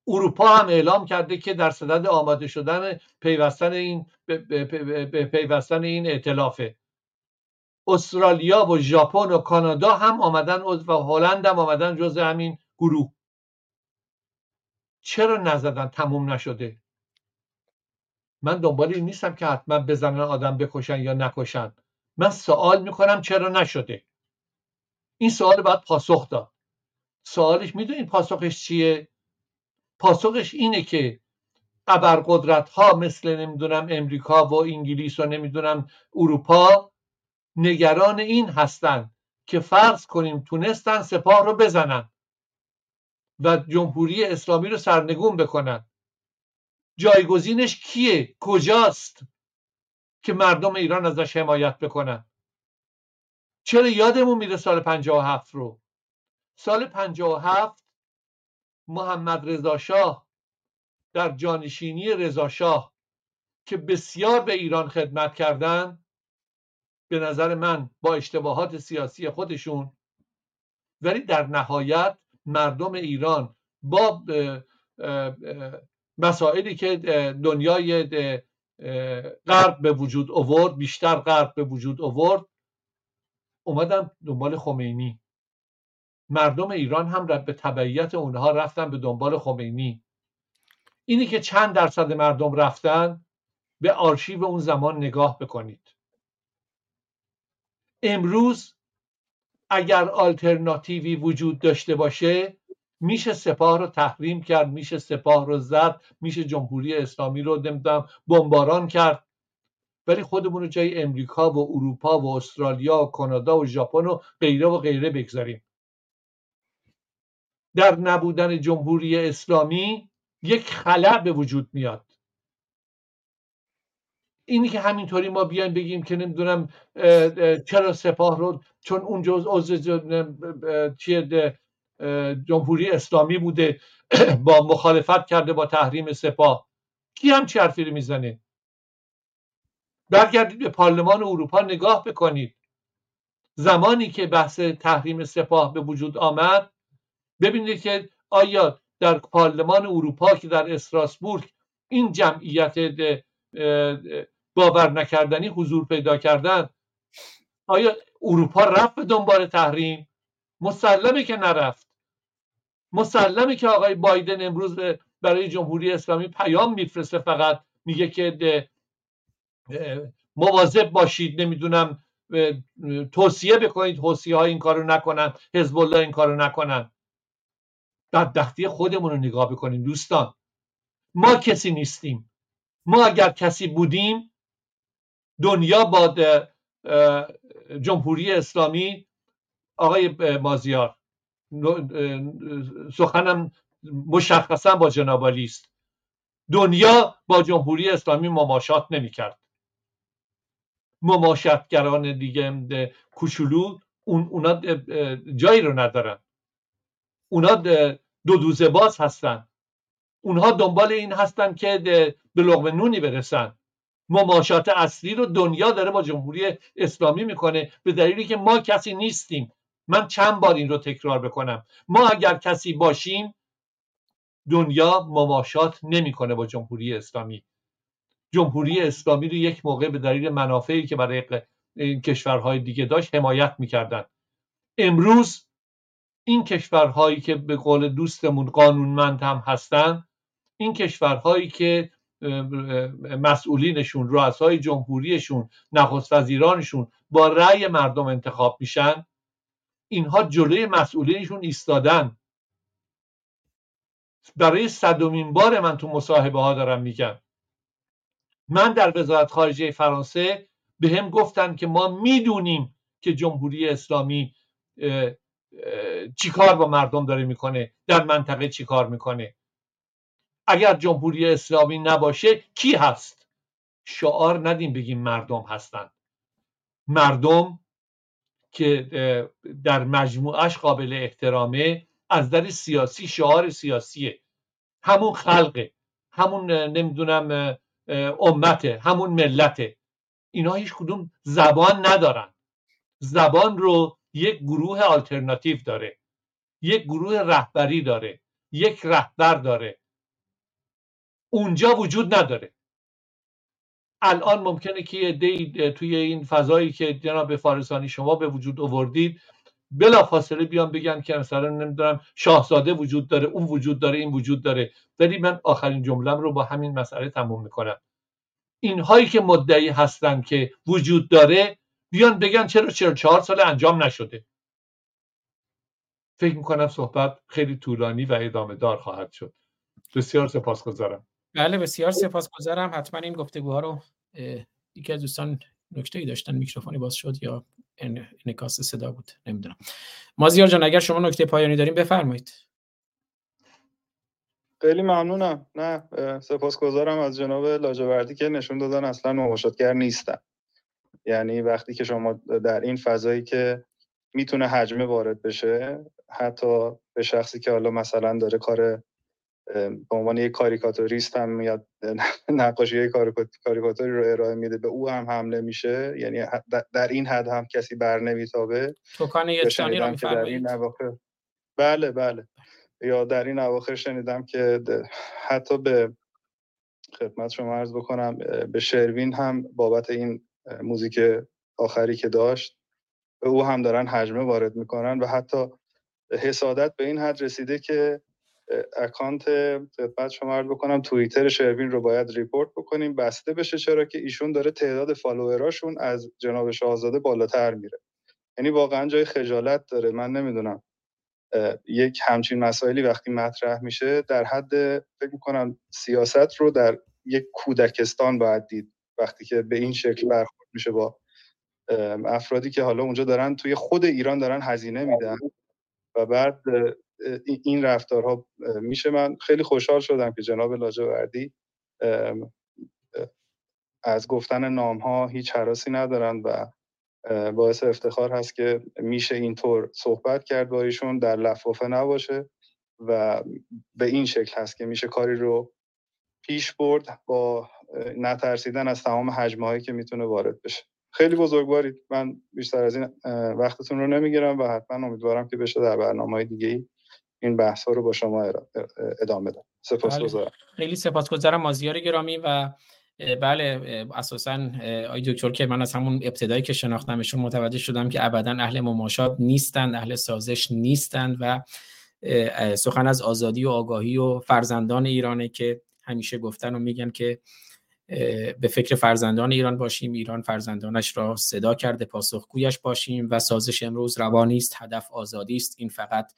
اروپا هم اعلام کرده که در صدد آماده شدن پیوستن این به پیوستن این ائتلافه استرالیا و ژاپن و کانادا هم آمدن و هلند هم آمدن جز همین گروه. چرا نزدن؟ تموم نشده. من دنبال این نیستم که حتما بزنن آدم بکشن یا نکشن. من سوال می‌کنم چرا نشده؟ این سوال باید پاسخ داد. سوالش می‌دونید پاسخش چیه؟ پاسخش اینه که ابرقدرت ها مثل نمی‌دونم امریکا و انگلیس و نمی‌دونم اروپا نگران این هستند که فرض کنیم تونستن سپاه رو بزنن و جمهوری اسلامی رو سرنگون بکنن. جایگزینش کیه؟ کجاست که مردم ایران ازش حمایت بکنن؟ چرا یادمون میره سال 57 رو؟ سال 57 محمد رضا شاه در جانشینی رضا شاه که بسیار به ایران خدمت کردن به نظر من با اشتباهات سیاسی خودشون. ولی در نهایت مردم ایران با مسائلی که دنیای غرب به وجود اوورد بیشتر غرب به وجود اوورد اومدن دنبال خمینی. مردم ایران هم به تبعیت اونها رفتن به دنبال خمینی. اینی که چند درصد مردم رفتن به آرشیو اون زمان نگاه بکنید. امروز اگر آلترناتیوی وجود داشته باشه میشه سپاه رو تحریم کرد میشه سپاه رو زد میشه جمهوری اسلامی رو نمی‌دونم بمباران کرد. ولی خودمون رو جای امریکا و اروپا و استرالیا و کانادا و ژاپن و غیره و غیره بگذاریم. در نبودن جمهوری اسلامی یک خلع به وجود میاد. اینی که همینطوری ما بیایم بگیم که نمی‌دونم چرا سپاه رو چون اونجا عضو جمهوری اسلامی بوده با مخالفت کرده با تحریم سپاه. کی هم چه حرفی رو می‌زنه؟ برگردید به پارلمان اروپا نگاه بکنید. زمانی که بحث تحریم سپاه به وجود آمد ببینید که آیا در پارلمان اروپا که در استراسبورگ این جمعیت باور نکردنی حضور پیدا کردن. آیا اروپا رفت به دنبال تحریم؟ مسلمه که نرفت. مسلمه که آقای بایدن امروز برای جمهوری اسلامی پیام میفرسته فقط. میگه که مواظب باشید. نمی‌دونم توصیه بکنید. حوسی ها این کارو نکنن. حزب الله این کارو نکنن. بدبختی خودمون رو نگاه بکنیم دوستان. ما کسی نیستیم. ما اگر کسی بودیم دنیا با جمهوری اسلامی آقای مازیار. سخنم مشخصا با جنابالی است. دنیا با جمهوری اسلامی مماشات نمی‌کرد. مماشاتگران دیگه کوچولو اون اونا جایی رو ندارن. اونا دو دوزه باز هستن. اونها دنبال این هستن که به لغم نونی برسن. مماشات اصلی رو دنیا داره با جمهوری اسلامی می‌کنه به دلیلی که ما کسی نیستیم. من چند بار این رو تکرار بکنم. ما اگر کسی باشیم دنیا مماشات نمی‌کنه با جمهوری اسلامی. جمهوری اسلامی رو یک موقع به دلیل منافعی که برای کشورهای دیگه داشت حمایت می‌کردن. امروز این کشورهایی که به قول دوستمون قانونمند هم هستن این کشورهایی که مسئولینشون رؤسای جمهوریشون نخست وزیرانشون با رأی مردم انتخاب میشن؟ اینها جلوی مسئولینشون ایستادن. برای صدومین بار من تو مصاحبه ها دارم میگم. من در وزارت خارجه فرانسه به هم گفتن که ما می‌دونیم که جمهوری اسلامی چیکار با مردم داره می‌کنه در منطقه چیکار می‌کنه. اگر جمهوری اسلامی نباشه کی هست؟ شعار ندیم بگیم مردم هستند مردم که در مجموعش قابل احترامه از در سیاسی شعار سیاسیه. همون خلقه همون نمی‌دونم امته همون ملته. اینا هیچ کدوم زبان ندارن. زبان رو یک گروه آلترناتیو داره. یک گروه رهبری داره. یک رهبر داره. اونجا وجود نداره. الان ممکنه که یه توی این فضایی که جناب فارسانی شما به وجود آوردید بلا فاصله بیان بگن که مثلا نمی‌دونم شاهزاده وجود داره اون وجود داره این وجود داره. ولی من آخرین جملم رو با همین مسئله تموم می‌کنم. اینهایی که مدعی هستن که وجود داره بیان بگن چرا 44 سال انجام نشده. فکر می‌کنم صحبت خیلی طولانی و ادامه دار خواهد شد. بسیار سپاسگزارم. بله بسیار سپاسگزارم. حتما این گفتگوها رو یکی از دوستان نکته ای داشتن میکروفونی باز شد یا انکاس صدا بود نمی‌دونم. مازیار جان اگر شما نکته پایانی داریم بفرمایید. خیلی ممنونم. نه سپاسگزارم از جناب لاجوردی که نشون دادن اصلا مماشاتگر نیستن یعنی وقتی که شما در این فضایی که می‌تونه حجمه وارد بشه حتی به شخصی که حالا مثلا داره کار به عنوان یک کاریکاتوریست هم میاد نقاشی کاریکاتوری رو ارائه میده به او هم حمله میشه. یعنی در این حد هم کسی بر نمیتابه. توکان یچانی رو بله بله. یا در این اواخر شنیدم که حتی به خدمت شما عرض بکنم به شروین هم بابت این موزیک آخری که داشت به او هم دارن هجمه وارد می‌کنن و حتی حسادت به این حد رسیده که account خدمت شما عرض بکنم. توییتر شروین رو باید report بکنیم. بسته بشه چرا که ایشون داره تعداد follower اشون از جناب شاهزاده بالاتر میره. یعنی واقعا جای خجالت داره. من نمی‌دونم یک همچین مسائلی وقتی مطرح میشه در حد فکر می‌کنم سیاست رو در یک کودکستان باید دید. وقتی که به این شکل برخورد میشه با افرادی که حالا اونجا دارن توی خود ایران دارن هزینه میدن و بعد این رفتارها میشه. من خیلی خوشحال شدم که جناب لاجوردی از گفتن نام ها هیچ حراسی ندارن و باعث افتخار هست که میشه اینطور صحبت کرد با ایشون در لفافه نباشه و به این شکل هست که میشه کاری رو پیش برد با نترسیدن از تمام حجمه هایی که می‌تونه وارد بشه. خیلی بزرگوارید. من بیشتر از این وقتتون رو نمی‌گیرم و حتما امیدوارم که بشه در برنامه های دیگه ای این بحث ها رو با شما ادامه بدم سپاسگزارم. بله. خیلی سپاسگزارم مازیار گرامی و بله اساسا آی دکتر که من از همون ابتدایی که شناختمشون متوجه شدم که ابدا اهل مماشات نیستند اهل سازش نیستند و سخن از آزادی و آگاهی و فرزندان ایرانه که همیشه گفتن و میگن که به فکر فرزندان ایران باشیم ایران فرزندانش را صدا کرده پاسخگویش باشیم و سازش امروز روانی است هدف آزادی است. این فقط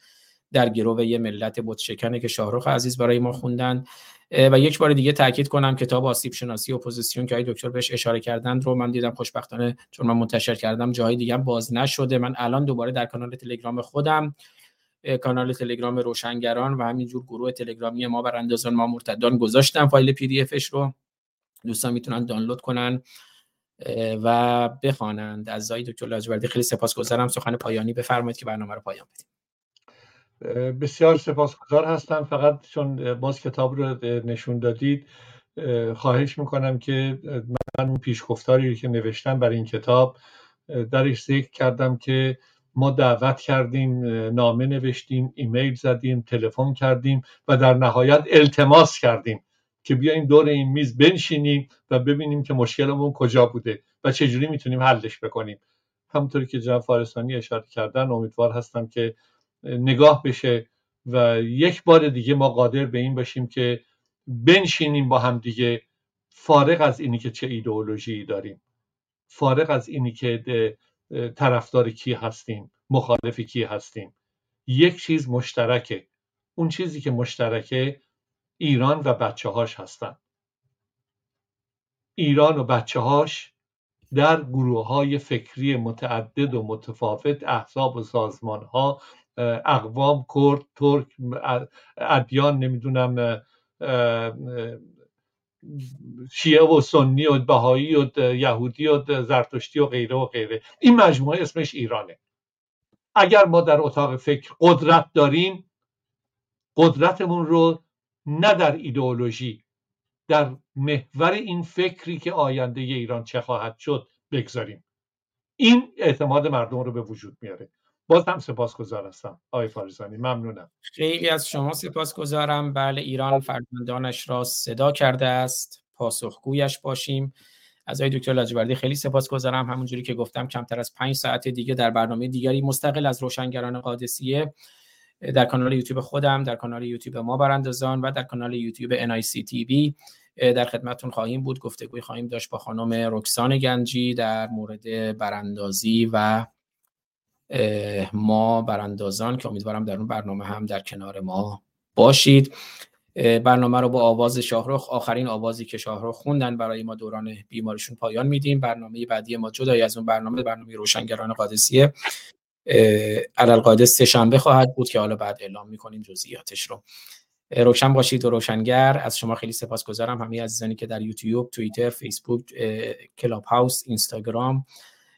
در گروه یه ملت بت‌شکنه که شاهرخ عزیز برای ما خوندن. و یک بار دیگه تاکید کنم کتاب آسیب شناسی اپوزیسیون که آقای دکتر بهش اشاره کردن رو من دیدم خوشبختانه چون من منتشر کردم جای دیگه باز نشده. من الان دوباره در کانال تلگرام خودم کانال تلگرام روشنگران و همینجور گروه تلگرامی ما براندازان ما مرتدان گذاشتم فایل PDF ش رو. دوستان می‌تونن دانلود کنن و بخوانند. از آقای دکتر لاجوردی خیلی سپاسگزارم. سخن پایانی بفرمایید که برنامه رو پایان بدیم. بسیار سپاسگزار هستم. فقط چون باز کتاب رو نشون دادید خواهش می‌کنم که من اون پیشگفتاری که نوشتم برای این کتاب درش ذکر کردم که ما دعوت کردیم نامه نوشتیم ایمیل زدیم تلفن کردیم و در نهایت التماس کردیم که بیایم دور این میز بنشینیم و ببینیم که مشکلمون کجا بوده و چجوری می‌تونیم حلش بکنیم. همونطوری که جناب فارسانی اشاره کردن امیدوار هستم که نگاه بشه و یک بار دیگه ما قادر به این باشیم که بنشینیم با هم دیگه فارغ از اینی که چه ایدئولوژی داریم فارغ از اینی که طرفدار کی هستیم مخالف کی هستیم. یک چیز مشترکه. اون چیزی که مشترکه ایران و بچه هاش هستن. ایران و بچه هاش در گروه های فکری متعدد و متفاوت احزاب و سازمان ها اقوام کرد ترک ادیان نمی‌دونم شیعه و سنی و بهایی و یهودی و زرتشتی و غیره و غیره. این مجموعه اسمش ایرانه. اگر ما در اتاق فکر قدرت داریم قدرتمون رو نه در ایدئولوژی در محور این فکری که آینده ایران چه خواهد شد بگذاریم. این اعتماد مردم رو به وجود میاره. باز هم سپاسگزار هستم. آقای فارزانی ممنونم. خیلی از شما سپاسگزارم. بله ایران فرزندانش را صدا کرده است. پاسخگویش باشیم. از آقای دکتر لاجوردی خیلی سپاسگزارم. همونجوری که گفتم کمتر از پنج ساعت دیگه در برنامه دیگری مستقل از روشنگران قادسیه در کانال یوتیوب خودم در کانال یوتیوب ما براندازان و در کانال یوتیوب NIC TV در خدمتون خواهیم بود. گفتگوی خواهیم داشت با خانم رکسان گنجی در مورد براندازی و ما براندازان که امیدوارم در اون برنامه هم در کنار ما باشید. برنامه رو با آواز شاهرخ آخرین آوازی که شاهرخ خوندن برای ما دوران بیماریشون پایان میدیم. برنامه بعدی ما جدای از اون برنامه برنامه روشنگران قادسیه. علالقاعده سه شنبه خواهد بود که حالا بعد اعلام می‌کنیم جزئیاتش رو. روشن باشید و روشنگر. از شما خیلی سپاسگزارم همه عزیزانی که در یوتیوب، توییتر، فیسبوک، کلاب هاوس، اینستاگرام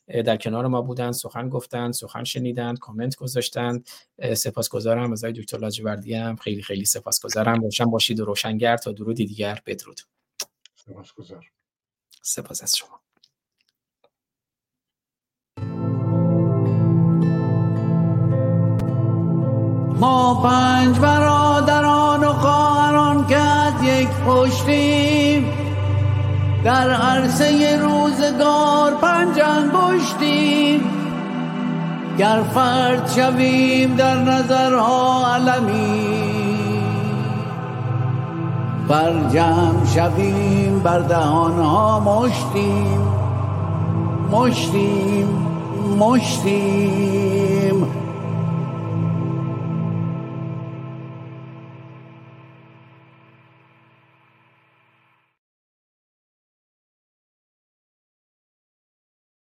در کنار ما بودن سخن گفتن سخن شنیدن کامنت گذاشتن. سپاسگزارم از دکتر لاجوردی هم. خیلی خیلی سپاسگزارم. روشن باشید و روشنگر تا درودی دیگر. بدرود. سپاسگزار سپاس از شما. ما پنج برادران و خواهران کد یک پشتیم در عرصه روزگار پنجان بشتیم گر فرد شویم در نظرها علمی. بر جمع شویم بر دهانها مشتیم. مشتیم مشتیم.